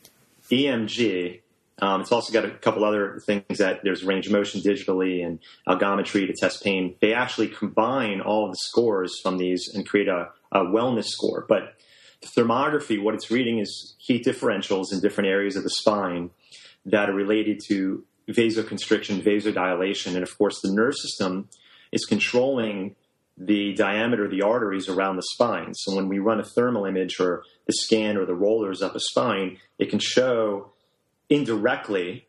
EMG. Um, it's also got a couple other things that there's range of motion digitally and algometry to test pain. They actually combine all of the scores from these and create a, a wellness score. But the thermography, what it's reading is heat differentials in different areas of the spine that are related to vasoconstriction, vasodilation. And of course, the nerve system is controlling the diameter of the arteries around the spine. So when we run a thermal image or the scan or the rollers up a spine, it can show indirectly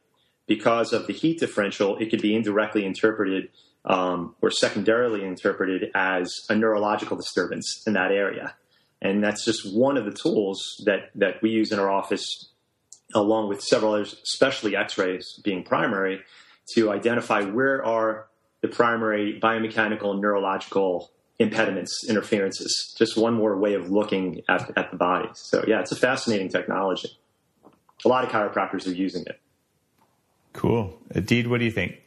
because of the heat differential, it could be indirectly interpreted um, or secondarily interpreted as a neurological disturbance in that area. And that's just one of the tools that, that we use in our office, along with several others, especially x rays being primary, to identify where are the primary biomechanical and neurological impediments, interferences. Just one more way of looking at, at the body. So, yeah, it's a fascinating technology. A lot of chiropractors are using it. Cool. Deed, what do you think?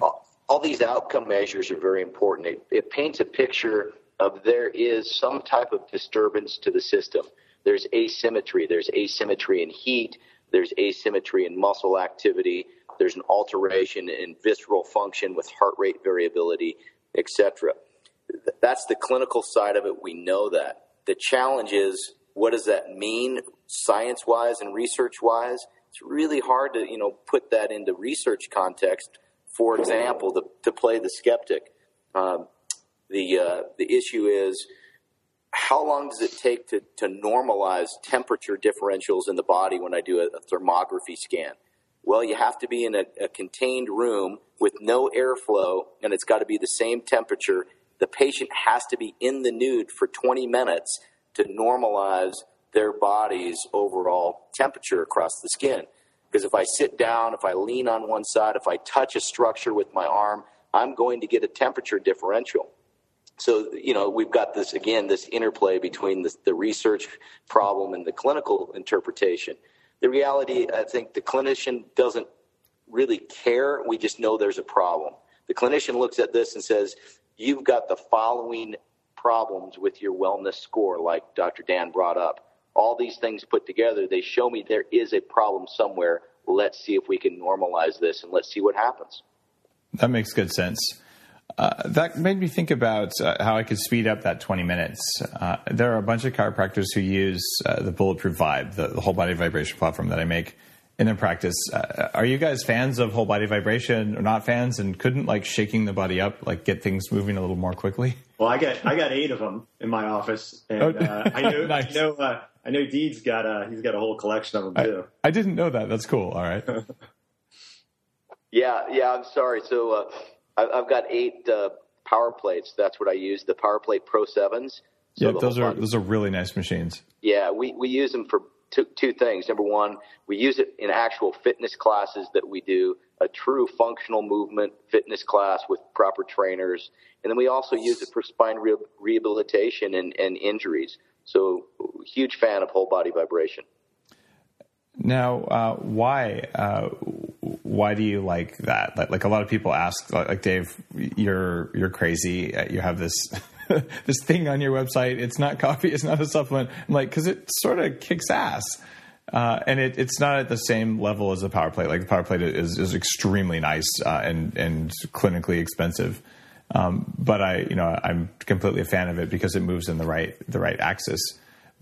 All, all these outcome measures are very important. It, it paints a picture of there is some type of disturbance to the system. There's asymmetry. There's asymmetry in heat. There's asymmetry in muscle activity there's an alteration in visceral function with heart rate variability, etc. That's the clinical side of it. We know that. The challenge is what does that mean science wise and research wise? It's really hard to you know put that into research context. For example, to, to play the skeptic, um, the uh, the issue is how long does it take to, to normalize temperature differentials in the body when I do a, a thermography scan? Well, you have to be in a, a contained room with no airflow, and it's got to be the same temperature. The patient has to be in the nude for 20 minutes to normalize their body's overall temperature across the skin. Because if I sit down, if I lean on one side, if I touch a structure with my arm, I'm going to get a temperature differential. So, you know, we've got this, again, this interplay between the, the research problem and the clinical interpretation the reality, I think the clinician doesn't really care. We just know there's a problem. The clinician looks at this and says, You've got the following problems with your wellness score, like Dr. Dan brought up. All these things put together, they show me there is a problem somewhere. Let's see if we can normalize this and let's see what happens. That makes good sense. Uh, that made me think about uh, how I could speed up that 20 minutes. Uh, there are a bunch of chiropractors who use uh, the Bulletproof Vibe, the, the, whole body vibration platform that I make in their practice. Uh, are you guys fans of whole body vibration or not fans and couldn't like shaking the body up, like get things moving a little more quickly? Well, I got, I got eight of them in my office and oh, I know, nice. I know, I know Deed's got a, he's got a whole collection of them too. I, I didn't know that. That's cool. All right. yeah. Yeah. I'm sorry. So, I've got eight uh, power plates. That's what I use. The Power Plate Pro Sevens. So yeah, those are those are really nice machines. Yeah, we, we use them for two, two things. Number one, we use it in actual fitness classes that we do, a true functional movement fitness class with proper trainers. And then we also use it for spine re- rehabilitation and, and injuries. So, huge fan of whole body vibration. Now, uh, why uh, why do you like that? Like, like, a lot of people ask, like, like Dave, you're you're crazy. Uh, you have this this thing on your website. It's not coffee. It's not a supplement. I'm like, because it sort of kicks ass. Uh, and it, it's not at the same level as the power plate. Like the power plate is, is extremely nice uh, and and clinically expensive. Um, but I, you know, I'm completely a fan of it because it moves in the right the right axis.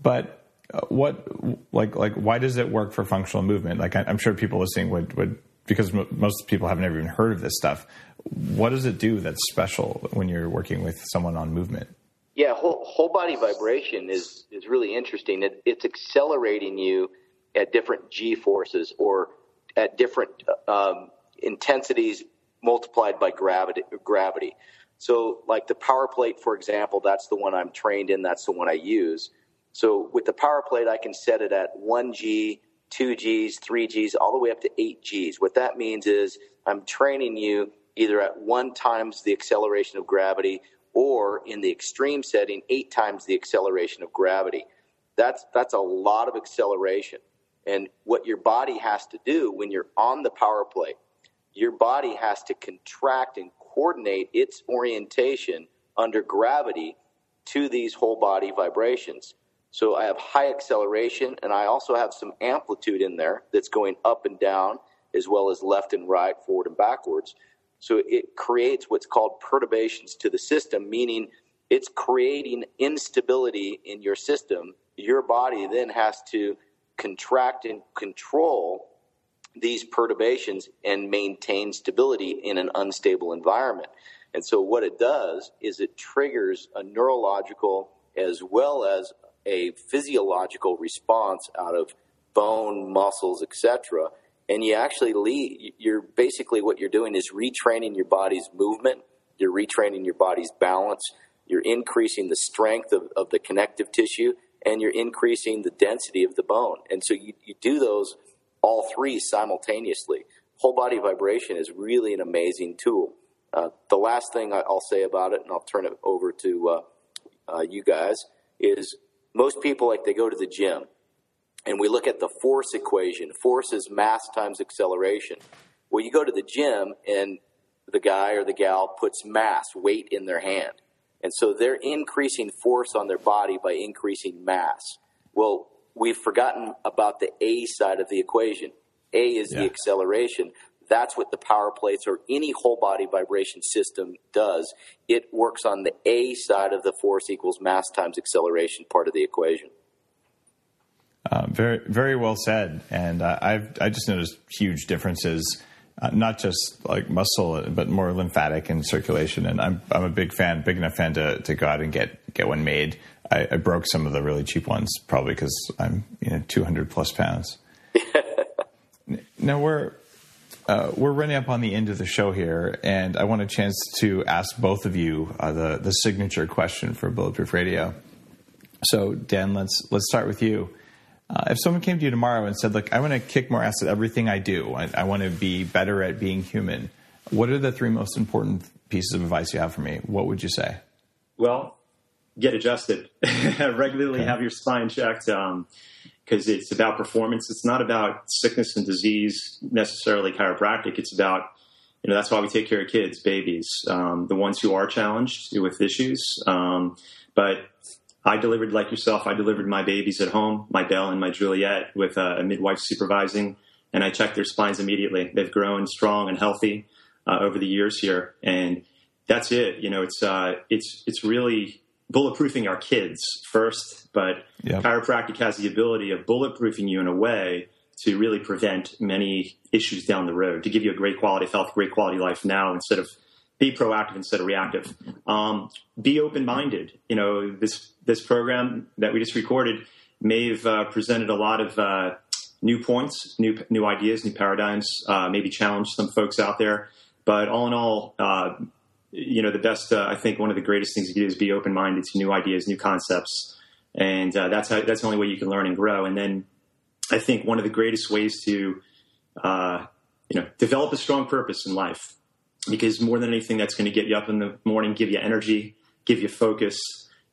But what like like why does it work for functional movement? Like I, am sure people listening would would because m- most people have never even heard of this stuff. What does it do that's special when you're working with someone on movement? Yeah, whole, whole body vibration is is really interesting. It, it's accelerating you at different g forces or at different um, intensities multiplied by gravity. Gravity. So, like the power plate, for example, that's the one I'm trained in. That's the one I use. So, with the power plate, I can set it at one g, two Gs, three Gs, all the way up to eight Gs. What that means is I'm training you either at one times the acceleration of gravity or in the extreme setting, eight times the acceleration of gravity. That's, that's a lot of acceleration. And what your body has to do when you're on the power plate, your body has to contract and coordinate its orientation under gravity to these whole body vibrations. So I have high acceleration and I also have some amplitude in there that's going up and down as well as left and right, forward and backwards. So it creates what's called perturbations to the system, meaning it's creating instability in your system. Your body then has to contract and control these perturbations and maintain stability in an unstable environment. And so what it does is it triggers a neurological as well as a physiological response out of bone, muscles, etc. And you actually lead, you're basically what you're doing is retraining your body's movement, you're retraining your body's balance, you're increasing the strength of, of the connective tissue, and you're increasing the density of the bone. And so you, you do those all three simultaneously. Whole body vibration is really an amazing tool. Uh, the last thing I'll say about it, and I'll turn it over to uh, uh, you guys, is most people like they go to the gym and we look at the force equation. Force is mass times acceleration. Well, you go to the gym and the guy or the gal puts mass, weight in their hand. And so they're increasing force on their body by increasing mass. Well, we've forgotten about the A side of the equation. A is yeah. the acceleration. That's what the power plates or any whole body vibration system does. It works on the A side of the force equals mass times acceleration part of the equation. Uh, very, very well said. And uh, I've I just noticed huge differences, uh, not just like muscle, but more lymphatic and circulation. And I'm I'm a big fan, big enough fan to to go out and get get one made. I, I broke some of the really cheap ones, probably because I'm you know 200 plus pounds. now we're uh, we're running up on the end of the show here, and I want a chance to ask both of you uh, the the signature question for Bulletproof Radio. So, Dan, let's let's start with you. Uh, if someone came to you tomorrow and said, "Look, I want to kick more ass at everything I do. I, I want to be better at being human," what are the three most important pieces of advice you have for me? What would you say? Well, get adjusted. Regularly okay. have your spine checked. Um, because it's about performance. It's not about sickness and disease necessarily chiropractic. It's about you know that's why we take care of kids, babies, um, the ones who are challenged with issues. Um, but I delivered like yourself. I delivered my babies at home, my Belle and my Juliet, with a, a midwife supervising, and I checked their spines immediately. They've grown strong and healthy uh, over the years here, and that's it. You know, it's uh, it's it's really bulletproofing our kids first, but yep. chiropractic has the ability of bulletproofing you in a way to really prevent many issues down the road, to give you a great quality of health, great quality of life now instead of be proactive instead of reactive. Um, be open minded. You know, this this program that we just recorded may have uh, presented a lot of uh, new points, new new ideas, new paradigms. Uh, maybe challenged some folks out there. But all in all, uh, you know, the best, uh, I think one of the greatest things you can do is be open minded to new ideas, new concepts. And uh, that's how, that's the only way you can learn and grow. And then I think one of the greatest ways to uh, you know develop a strong purpose in life because more than anything that's going to get you up in the morning give you energy give you focus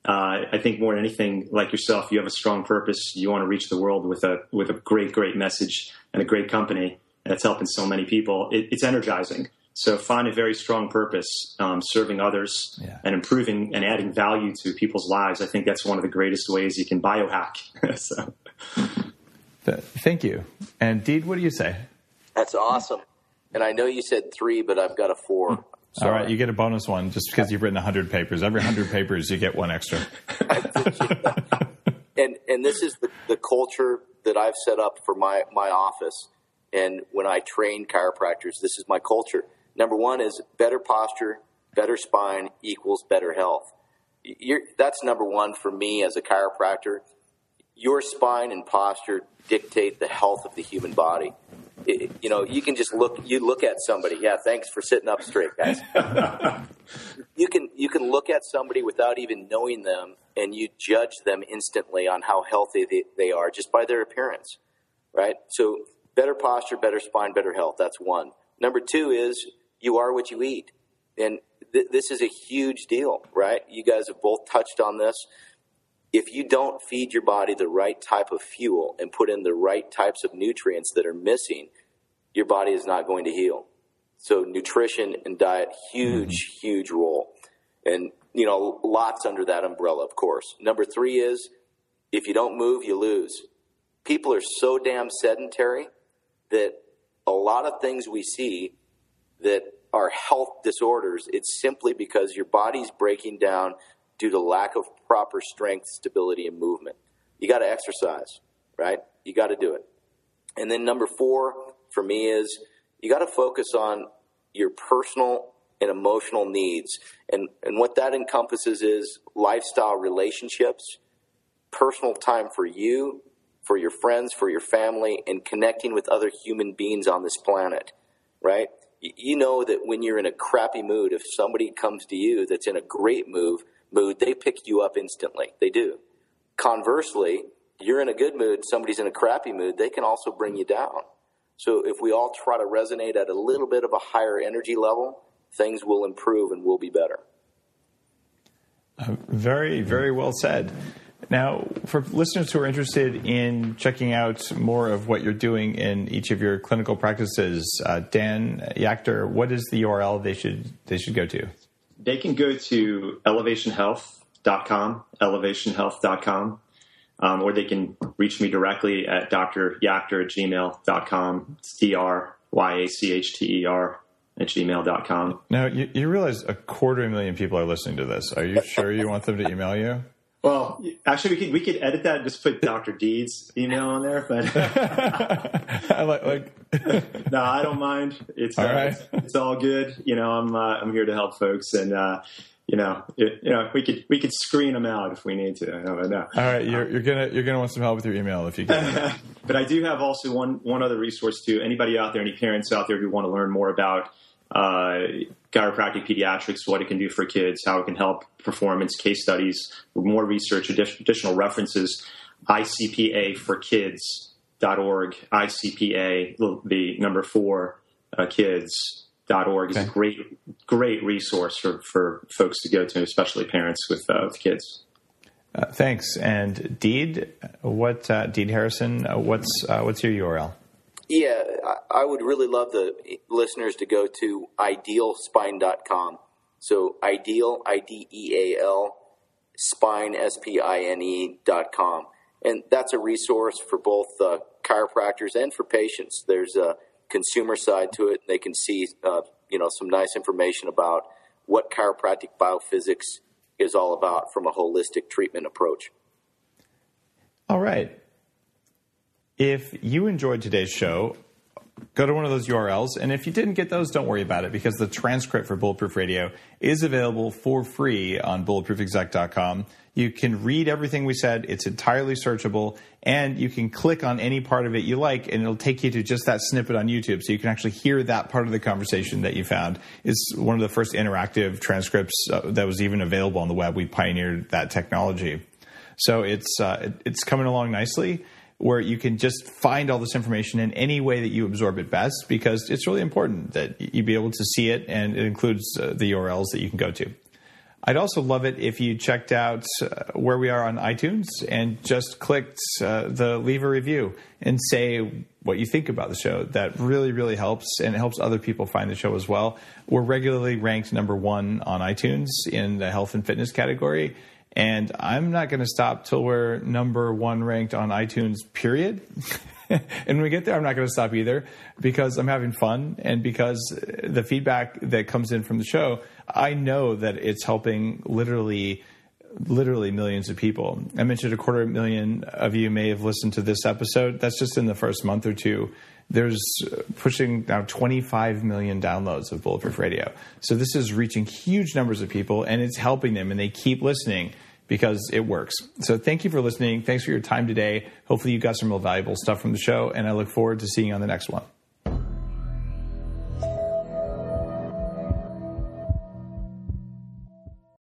uh, I think more than anything, like yourself, you have a strong purpose. You want to reach the world with a with a great, great message and a great company that's helping so many people. It, it's energizing. So find a very strong purpose, um, serving others yeah. and improving and adding value to people's lives. I think that's one of the greatest ways you can biohack. so. Thank you. And Deed, what do you say? That's awesome. And I know you said three, but I've got a four. Sorry. All right, you get a bonus one just because you've written 100 papers. Every 100 papers, you get one extra. and and this is the, the culture that I've set up for my, my office. And when I train chiropractors, this is my culture. Number one is better posture, better spine equals better health. You're, that's number one for me as a chiropractor. Your spine and posture dictate the health of the human body it, you know, you can just look. You look at somebody. Yeah, thanks for sitting up straight, guys. you can you can look at somebody without even knowing them, and you judge them instantly on how healthy they, they are just by their appearance, right? So, better posture, better spine, better health. That's one. Number two is you are what you eat, and th- this is a huge deal, right? You guys have both touched on this if you don't feed your body the right type of fuel and put in the right types of nutrients that are missing, your body is not going to heal. So nutrition and diet, huge, mm-hmm. huge role. And, you know, lots under that umbrella, of course. Number three is if you don't move, you lose. People are so damn sedentary that a lot of things we see that are health disorders, it's simply because your body's breaking down due to lack of proper strength, stability, and movement. You got to exercise, right? You got to do it. And then number four for me is you got to focus on your personal and emotional needs. And, and what that encompasses is lifestyle relationships, personal time for you, for your friends, for your family, and connecting with other human beings on this planet, right? You know that when you're in a crappy mood, if somebody comes to you that's in a great mood, mood, they pick you up instantly. They do. Conversely, you're in a good mood, somebody's in a crappy mood, they can also bring you down. So if we all try to resonate at a little bit of a higher energy level, things will improve and will be better. Uh, very, very well said. Now, for listeners who are interested in checking out more of what you're doing in each of your clinical practices, uh, Dan Yachter, what is the URL they should they should go to? they can go to elevationhealth.com, elevationhealth.com, um, or they can reach me directly at dryachter at gmail.com. It's D-R-Y-A-C-H-T-E-R at gmail.com. Now, you, you realize a quarter of a million people are listening to this. Are you sure you want them to email you? Well, actually, we could we could edit that and just put Doctor Deed's email on there. But I like, like no, I don't mind. It's all uh, right. it's, it's, all good. You know, I'm uh, I'm here to help folks, and uh, you know, it, you know, we could we could screen them out if we need to. I don't know. All right, you're, you're gonna you're gonna want some help with your email if you can. but I do have also one one other resource too. Anybody out there, any parents out there who want to learn more about uh, chiropractic pediatrics, what it can do for kids, how it can help performance, case studies, more research, additional references, ICPA for kids.org, ICPA, the number four uh, kids.org is okay. a great, great resource for, for folks to go to, especially parents with, uh, with kids. Uh, thanks. And Deed, what uh, Deed Harrison? Uh, what's uh, what's your URL? Yeah, I would really love the listeners to go to idealspine.com. So ideal, I D E A L, spine, S P I N E dot com. And that's a resource for both uh, chiropractors and for patients. There's a consumer side to it. They can see, uh, you know, some nice information about what chiropractic biophysics is all about from a holistic treatment approach. All right. If you enjoyed today's show, go to one of those URLs. And if you didn't get those, don't worry about it because the transcript for Bulletproof Radio is available for free on bulletproofexec.com. You can read everything we said. It's entirely searchable and you can click on any part of it you like and it'll take you to just that snippet on YouTube. So you can actually hear that part of the conversation that you found. It's one of the first interactive transcripts uh, that was even available on the web. We pioneered that technology. So it's, uh, it's coming along nicely. Where you can just find all this information in any way that you absorb it best because it's really important that you be able to see it and it includes uh, the URLs that you can go to. I'd also love it if you checked out uh, where we are on iTunes and just clicked uh, the leave a review and say what you think about the show. That really, really helps and it helps other people find the show as well. We're regularly ranked number one on iTunes in the health and fitness category. And I'm not going to stop till we're number one ranked on iTunes, period. and when we get there, I'm not going to stop either because I'm having fun and because the feedback that comes in from the show, I know that it's helping literally literally millions of people. I mentioned a quarter million of you may have listened to this episode. That's just in the first month or two. There's pushing now 25 million downloads of Bulletproof Radio. So this is reaching huge numbers of people and it's helping them and they keep listening because it works. So thank you for listening. Thanks for your time today. Hopefully you got some real valuable stuff from the show and I look forward to seeing you on the next one.